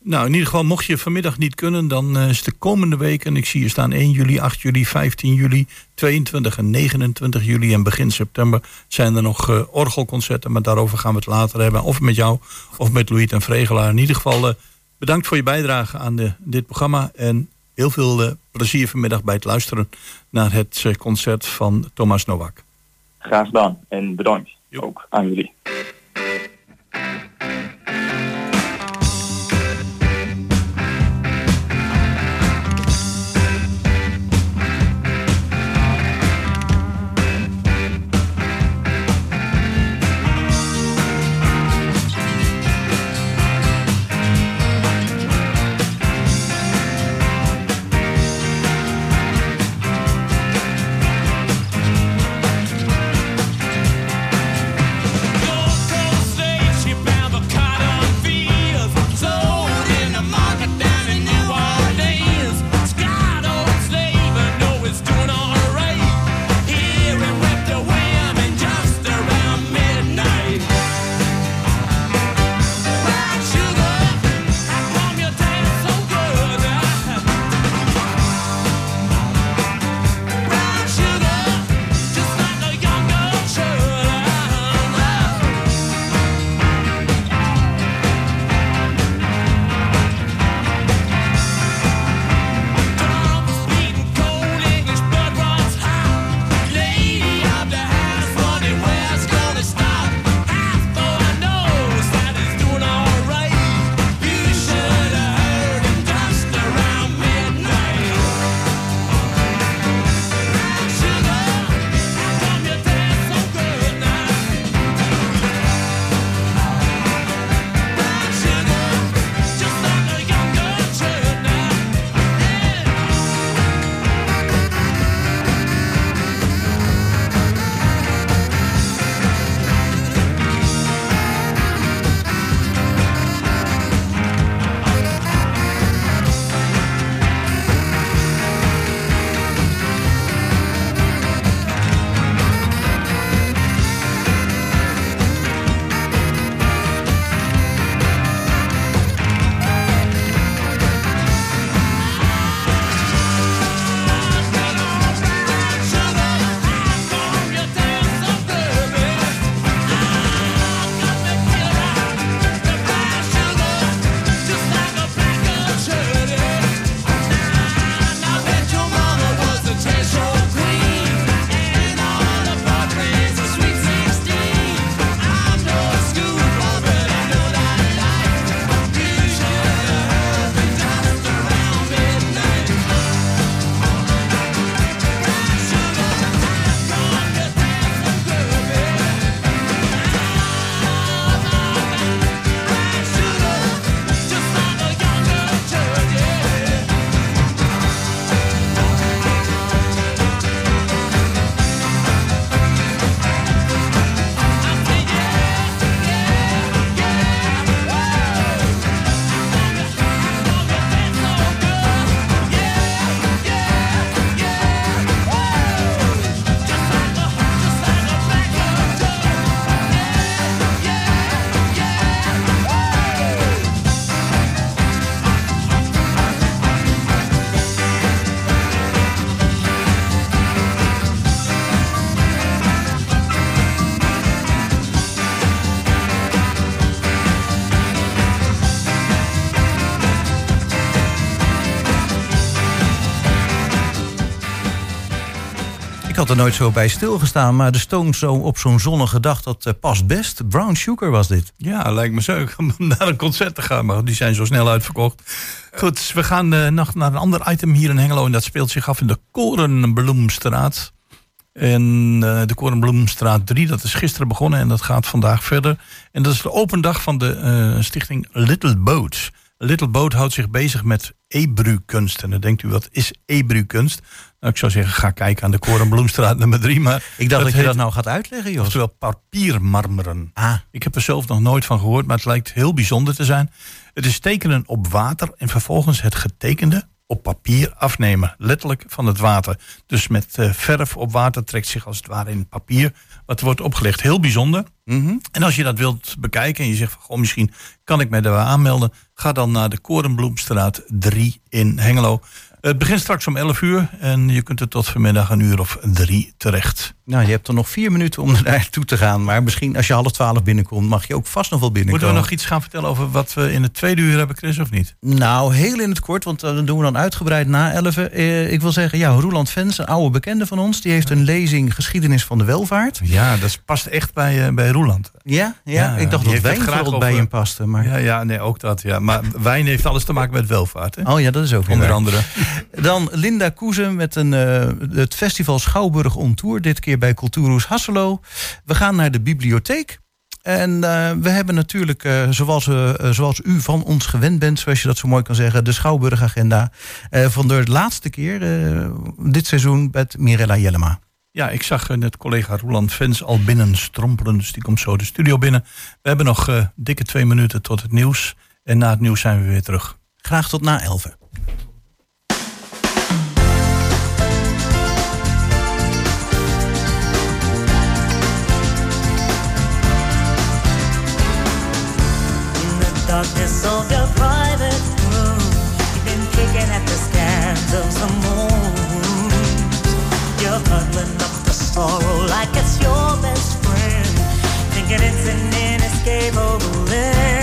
S1: Nou, in ieder geval, mocht je vanmiddag niet kunnen, dan uh, is de komende weken, ik zie hier staan 1 juli, 8 juli, 15 juli, 22 en 29 juli en begin september zijn er nog uh, orgelconcerten, maar daarover gaan we het later hebben. Of met jou, of met Louis en Vregelaar. In ieder geval, uh, bedankt voor je bijdrage aan de, dit programma en heel veel plezier vanmiddag bij het luisteren naar het concert van Thomas Nowak.
S8: Graag gedaan en bedankt jo. ook aan jullie.
S2: Er nooit zo bij stilgestaan, maar de Stones zo op zo'n zonnige dag, dat eh, past best. Brown Sugar was dit.
S1: Ja, lijkt me zo om naar een concert te gaan, maar die zijn zo snel uitverkocht. Goed, we gaan eh, nog naar een ander item hier in Hengelo en dat speelt zich af in de Korenbloemstraat. En eh, de Korenbloemstraat 3, dat is gisteren begonnen en dat gaat vandaag verder. En dat is de open dag van de stichting Little Boat. Little Boat houdt zich bezig met ebru-kunst. En dan denkt u, wat is ebru-kunst? Nou, ik zou zeggen, ga kijken aan de Korenbloemstraat nummer 3. Maar
S2: Ik dacht dat, je
S1: heet-
S2: dat nou gaat uitleggen, Jos.
S1: Oftewel papiermarmeren.
S2: Ah,
S1: Ik heb er zelf nog nooit van gehoord, maar het lijkt heel bijzonder te zijn. Het is tekenen op water en vervolgens het getekende op papier afnemen. Letterlijk van het water. Dus met eh, verf op water trekt zich als het ware in papier. Wat wordt opgelegd. Heel bijzonder.
S2: mhm.
S1: En als je dat wilt bekijken en je zegt van goh, misschien kan ik mij daar wel aanmelden. Ga dan naar de Korenbloemstraat 3 in Hengelo. Het begint straks om 11 uur en je kunt er tot vanmiddag een uur of drie terecht.
S2: Nou, je hebt er nog vier minuten om er naartoe te gaan. Maar misschien als je half twaalf binnenkomt, mag je ook vast nog wel binnenkomen.
S1: Moeten we nog iets gaan vertellen over wat we in het tweede uur hebben, Chris, of niet?
S2: Nou, heel in het kort, want eh, dat doen we dan uitgebreid na 11. Eh, ik wil zeggen, ja, Roeland Vens, een oude bekende van ons, die heeft een lezing Geschiedenis van de Welvaart.
S1: Ja, dat past echt bij, eh, bij Roeland.
S2: Ja, ja,
S1: Ja,
S2: ik dacht dat wijn
S1: graag
S2: bij hem paste. Maar...
S1: Ja, ja, nee, ook dat. Ja. Maar wijn heeft alles te maken met welvaart. Hè?
S2: Oh ja, dat is ook weer
S1: Onder andere.
S2: Dan Linda Koezen met een, eh, het festival Schouwburg on Tour. Dit keer bij Cultuurhoes Hasselo. We gaan naar de bibliotheek. En eh, we hebben natuurlijk, eh, zoals, eh, zoals u van ons gewend bent, zoals je dat zo mooi kan zeggen, de Schouwburg-agenda. van de laatste keer dit seizoen met Mirella Jellema.
S1: Ja, ik zag net collega Roland Vens al binnen strompelen. Dus die komt zo de studio binnen. We hebben nog dikke twee minuten tot het nieuws. En na het nieuws zijn we weer terug.
S2: Graag tot na darkness
S5: of your private room. You've been kicking at the scans of the moon. You're huddling up the sorrow like it's your best friend, thinking it's an inescapable end.